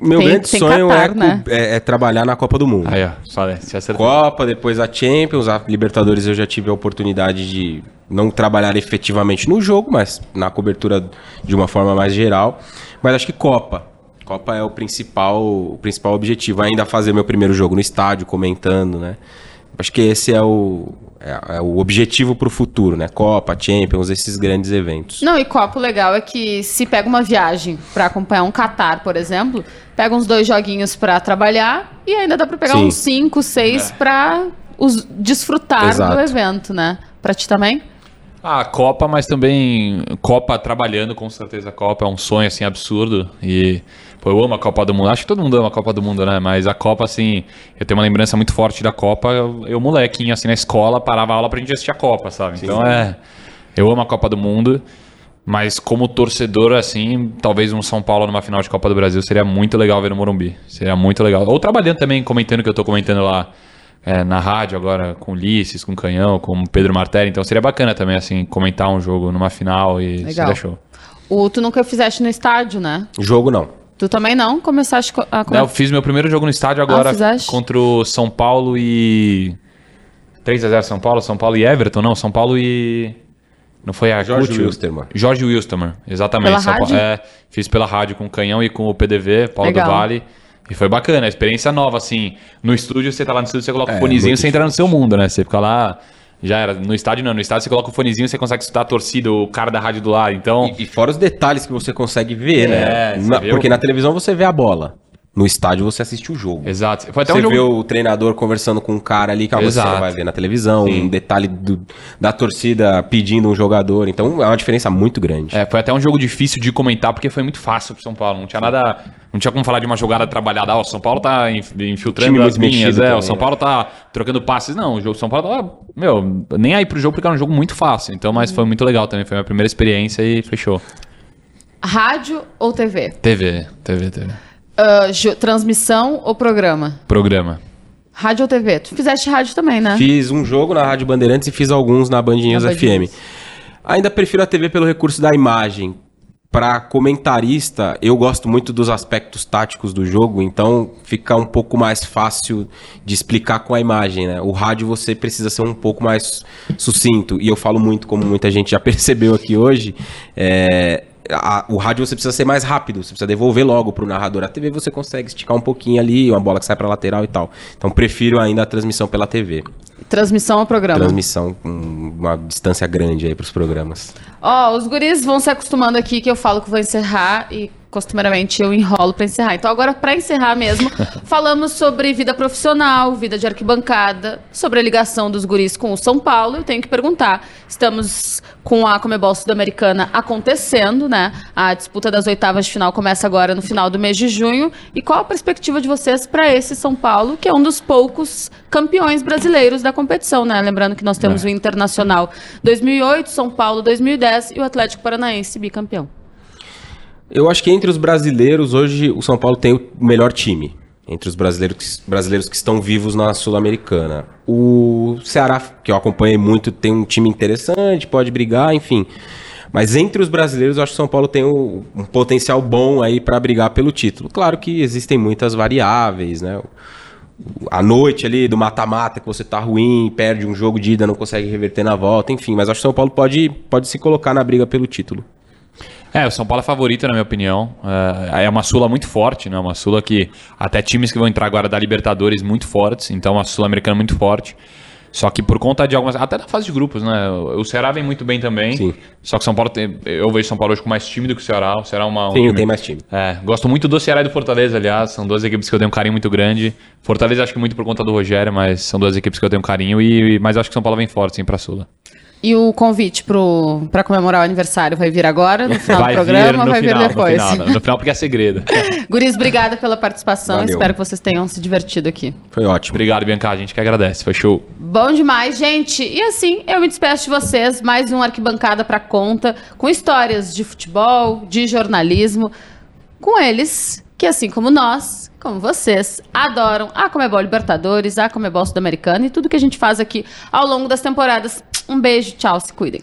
Meu Tem- grande tem sonho Qatar, é, né? é- é trabalhar na Copa do Mundo. Aí, ó, só se acertou. Copa, depois a Champions, a Libertadores eu já tive a oportunidade de não trabalhar efetivamente no jogo, mas na cobertura de uma forma mais geral. Mas acho que Copa. Copa é o principal, o principal objetivo. Ainda fazer meu primeiro jogo no estádio, comentando, né? Acho que esse é o, é, é o objetivo para o futuro, né? Copa, Champions, esses grandes eventos. Não, e copo legal é que se pega uma viagem pra acompanhar um Qatar, por exemplo, pega uns dois joguinhos pra trabalhar e ainda dá pra pegar Sim. uns cinco, seis pra os, desfrutar Exato. do evento, né? Pra ti também? Ah, Copa, mas também Copa trabalhando, com certeza a Copa é um sonho assim absurdo e pô, eu amo a Copa do Mundo. Acho que todo mundo ama a Copa do Mundo, né? Mas a Copa assim, eu tenho uma lembrança muito forte da Copa. Eu, eu molequinho assim na escola parava a aula pra gente assistir a Copa, sabe? Então é, eu amo a Copa do Mundo. Mas como torcedor, assim, talvez um São Paulo numa final de Copa do Brasil seria muito legal ver no Morumbi. Seria muito legal. Ou trabalhando também, comentando o que eu tô comentando lá é, na rádio agora, com Ulisses, com Canhão, com Pedro Martelli. Então seria bacana também, assim, comentar um jogo numa final e Legal. seria show. O, tu nunca fizeste no estádio, né? Jogo não. Tu também não começaste co- a Não, eu fiz meu primeiro jogo no estádio agora Ah, contra o São Paulo e. 3x0 São Paulo, São Paulo e Everton, não, São Paulo e. Não foi a Jorge Cútil? Wilstermann. Jorge Wilstermann, exatamente. Pela São Paulo- rádio? é, fiz pela rádio com o Canhão e com o PDV, Paulo Legal. do Vale. E foi bacana, experiência nova, assim. No estúdio, você tá lá no estúdio, você coloca É, o fonezinho, você entra no seu mundo, né? Você fica lá. Já era. No estádio não, no estádio você coloca o fonezinho, você consegue escutar a torcida, o cara da rádio do lado. Então. E, e fora os detalhes que você consegue ver, É, né? Na- porque na televisão você vê a bola. No estádio você assiste o jogo. Exato. Foi até você um jogo. vê o treinador conversando com um cara ali que você não vai ver na televisão, Sim. um detalhe do- da torcida pedindo um jogador. Então é uma diferença muito grande. É, foi até um jogo difícil de comentar, porque foi muito fácil pro São Paulo. Não tinha nada. Não tinha como falar de uma jogada trabalhada. Ah, o São Paulo tá inf- infiltrando as linhas, é, o São né? Paulo tá trocando passes. Não, o jogo São Paulo tava. Meu, nem aí pro jogo, porque era um jogo muito fácil. Então, mas foi muito legal também. Foi a minha primeira experiência e fechou. Rádio ou TV? TV, TV, TV. Jo- transmissão ou programa? Programa. Rádio ou TV? Tu fizeste rádio também, né? Fiz um jogo na Rádio Bandeirantes e fiz alguns na Band News Na Band FM. News. Ainda prefiro a TV pelo recurso da imagem. Para comentarista, eu gosto muito dos aspectos táticos do jogo, então fica um pouco mais fácil de explicar com a imagem, né? O rádio você precisa ser um pouco mais sucinto, e eu falo muito, como muita gente já percebeu aqui hoje, é, a- o rádio você precisa ser mais rápido, você precisa devolver logo pro narrador. A TV você consegue esticar um pouquinho ali, uma bola que sai pra lateral e tal. Então prefiro ainda a transmissão pela TV. Transmissão ou programa? Transmissão com uma distância grande aí pros programas. Ó, os guris vão se acostumando aqui que eu falo que vou encerrar e costumeiramente eu enrolo pra encerrar. Então agora pra encerrar mesmo, falamos sobre vida profissional, vida de arquibancada, sobre a ligação dos guris com o São Paulo. Eu tenho que perguntar, estamos com a Comebol Sul-Americana acontecendo, né? A disputa das oitavas de final começa agora no final do mês de junho. E qual a perspectiva de vocês pra esse São Paulo, que é um dos poucos campeões brasileiros da competição, né? Lembrando que nós temos o Internacional 2008, São Paulo 2010 e o Atlético Paranaense bicampeão. Eu acho que entre os brasileiros, hoje o São Paulo tem o melhor time. Entre os brasileiros, brasileiros que estão vivos na Sul-Americana. O Ceará, que eu acompanhei muito, tem um time interessante, pode brigar, enfim. Mas entre os brasileiros, eu acho que o São Paulo tem um, um potencial bom aí para brigar pelo título. Claro que existem muitas variáveis, né? A noite ali do mata-mata que você tá ruim, perde um jogo de ida, não consegue reverter na volta, enfim. Mas acho que o São Paulo pode, pode se colocar na briga pelo título. É, o São Paulo é favorito, na minha opinião. É, é uma Sula muito forte, né? Uma Sula que até times que vão entrar agora da Libertadores muito fortes, então uma Sul-Americana muito forte. Só que por conta de algumas. Até na fase de grupos, né? O Ceará vem muito bem também. Sim. Só que São Paulo tem. Eu vejo São Paulo hoje com mais time do que o Ceará. O Ceará é uma. Um Sim, time... tem mais time. É. Gosto muito do Ceará e do Fortaleza, aliás. São duas equipes que eu tenho um carinho muito grande. Fortaleza acho que muito por conta do Rogério, mas são duas equipes que eu tenho um carinho. E, mas acho que São Paulo vem forte, sim, pra Sula. E o convite para comemorar o aniversário vai vir agora, no final vai do programa, ou vai final, vir depois? No final, no final, porque é segredo. Guris, obrigada pela participação. Valeu. Espero que vocês tenham se divertido aqui. Foi ótimo. Obrigado, Bianca. A gente que agradece. Foi show. Bom demais, gente. E assim, eu me despeço de vocês. Mais um Arquibancada para conta, com histórias de futebol, de jornalismo, com eles, que assim como nós, como vocês, adoram a Comebol Libertadores, a Comebol Sul-Americana e tudo que a gente faz aqui ao longo das temporadas. Um beijo, tchau, se cuidem.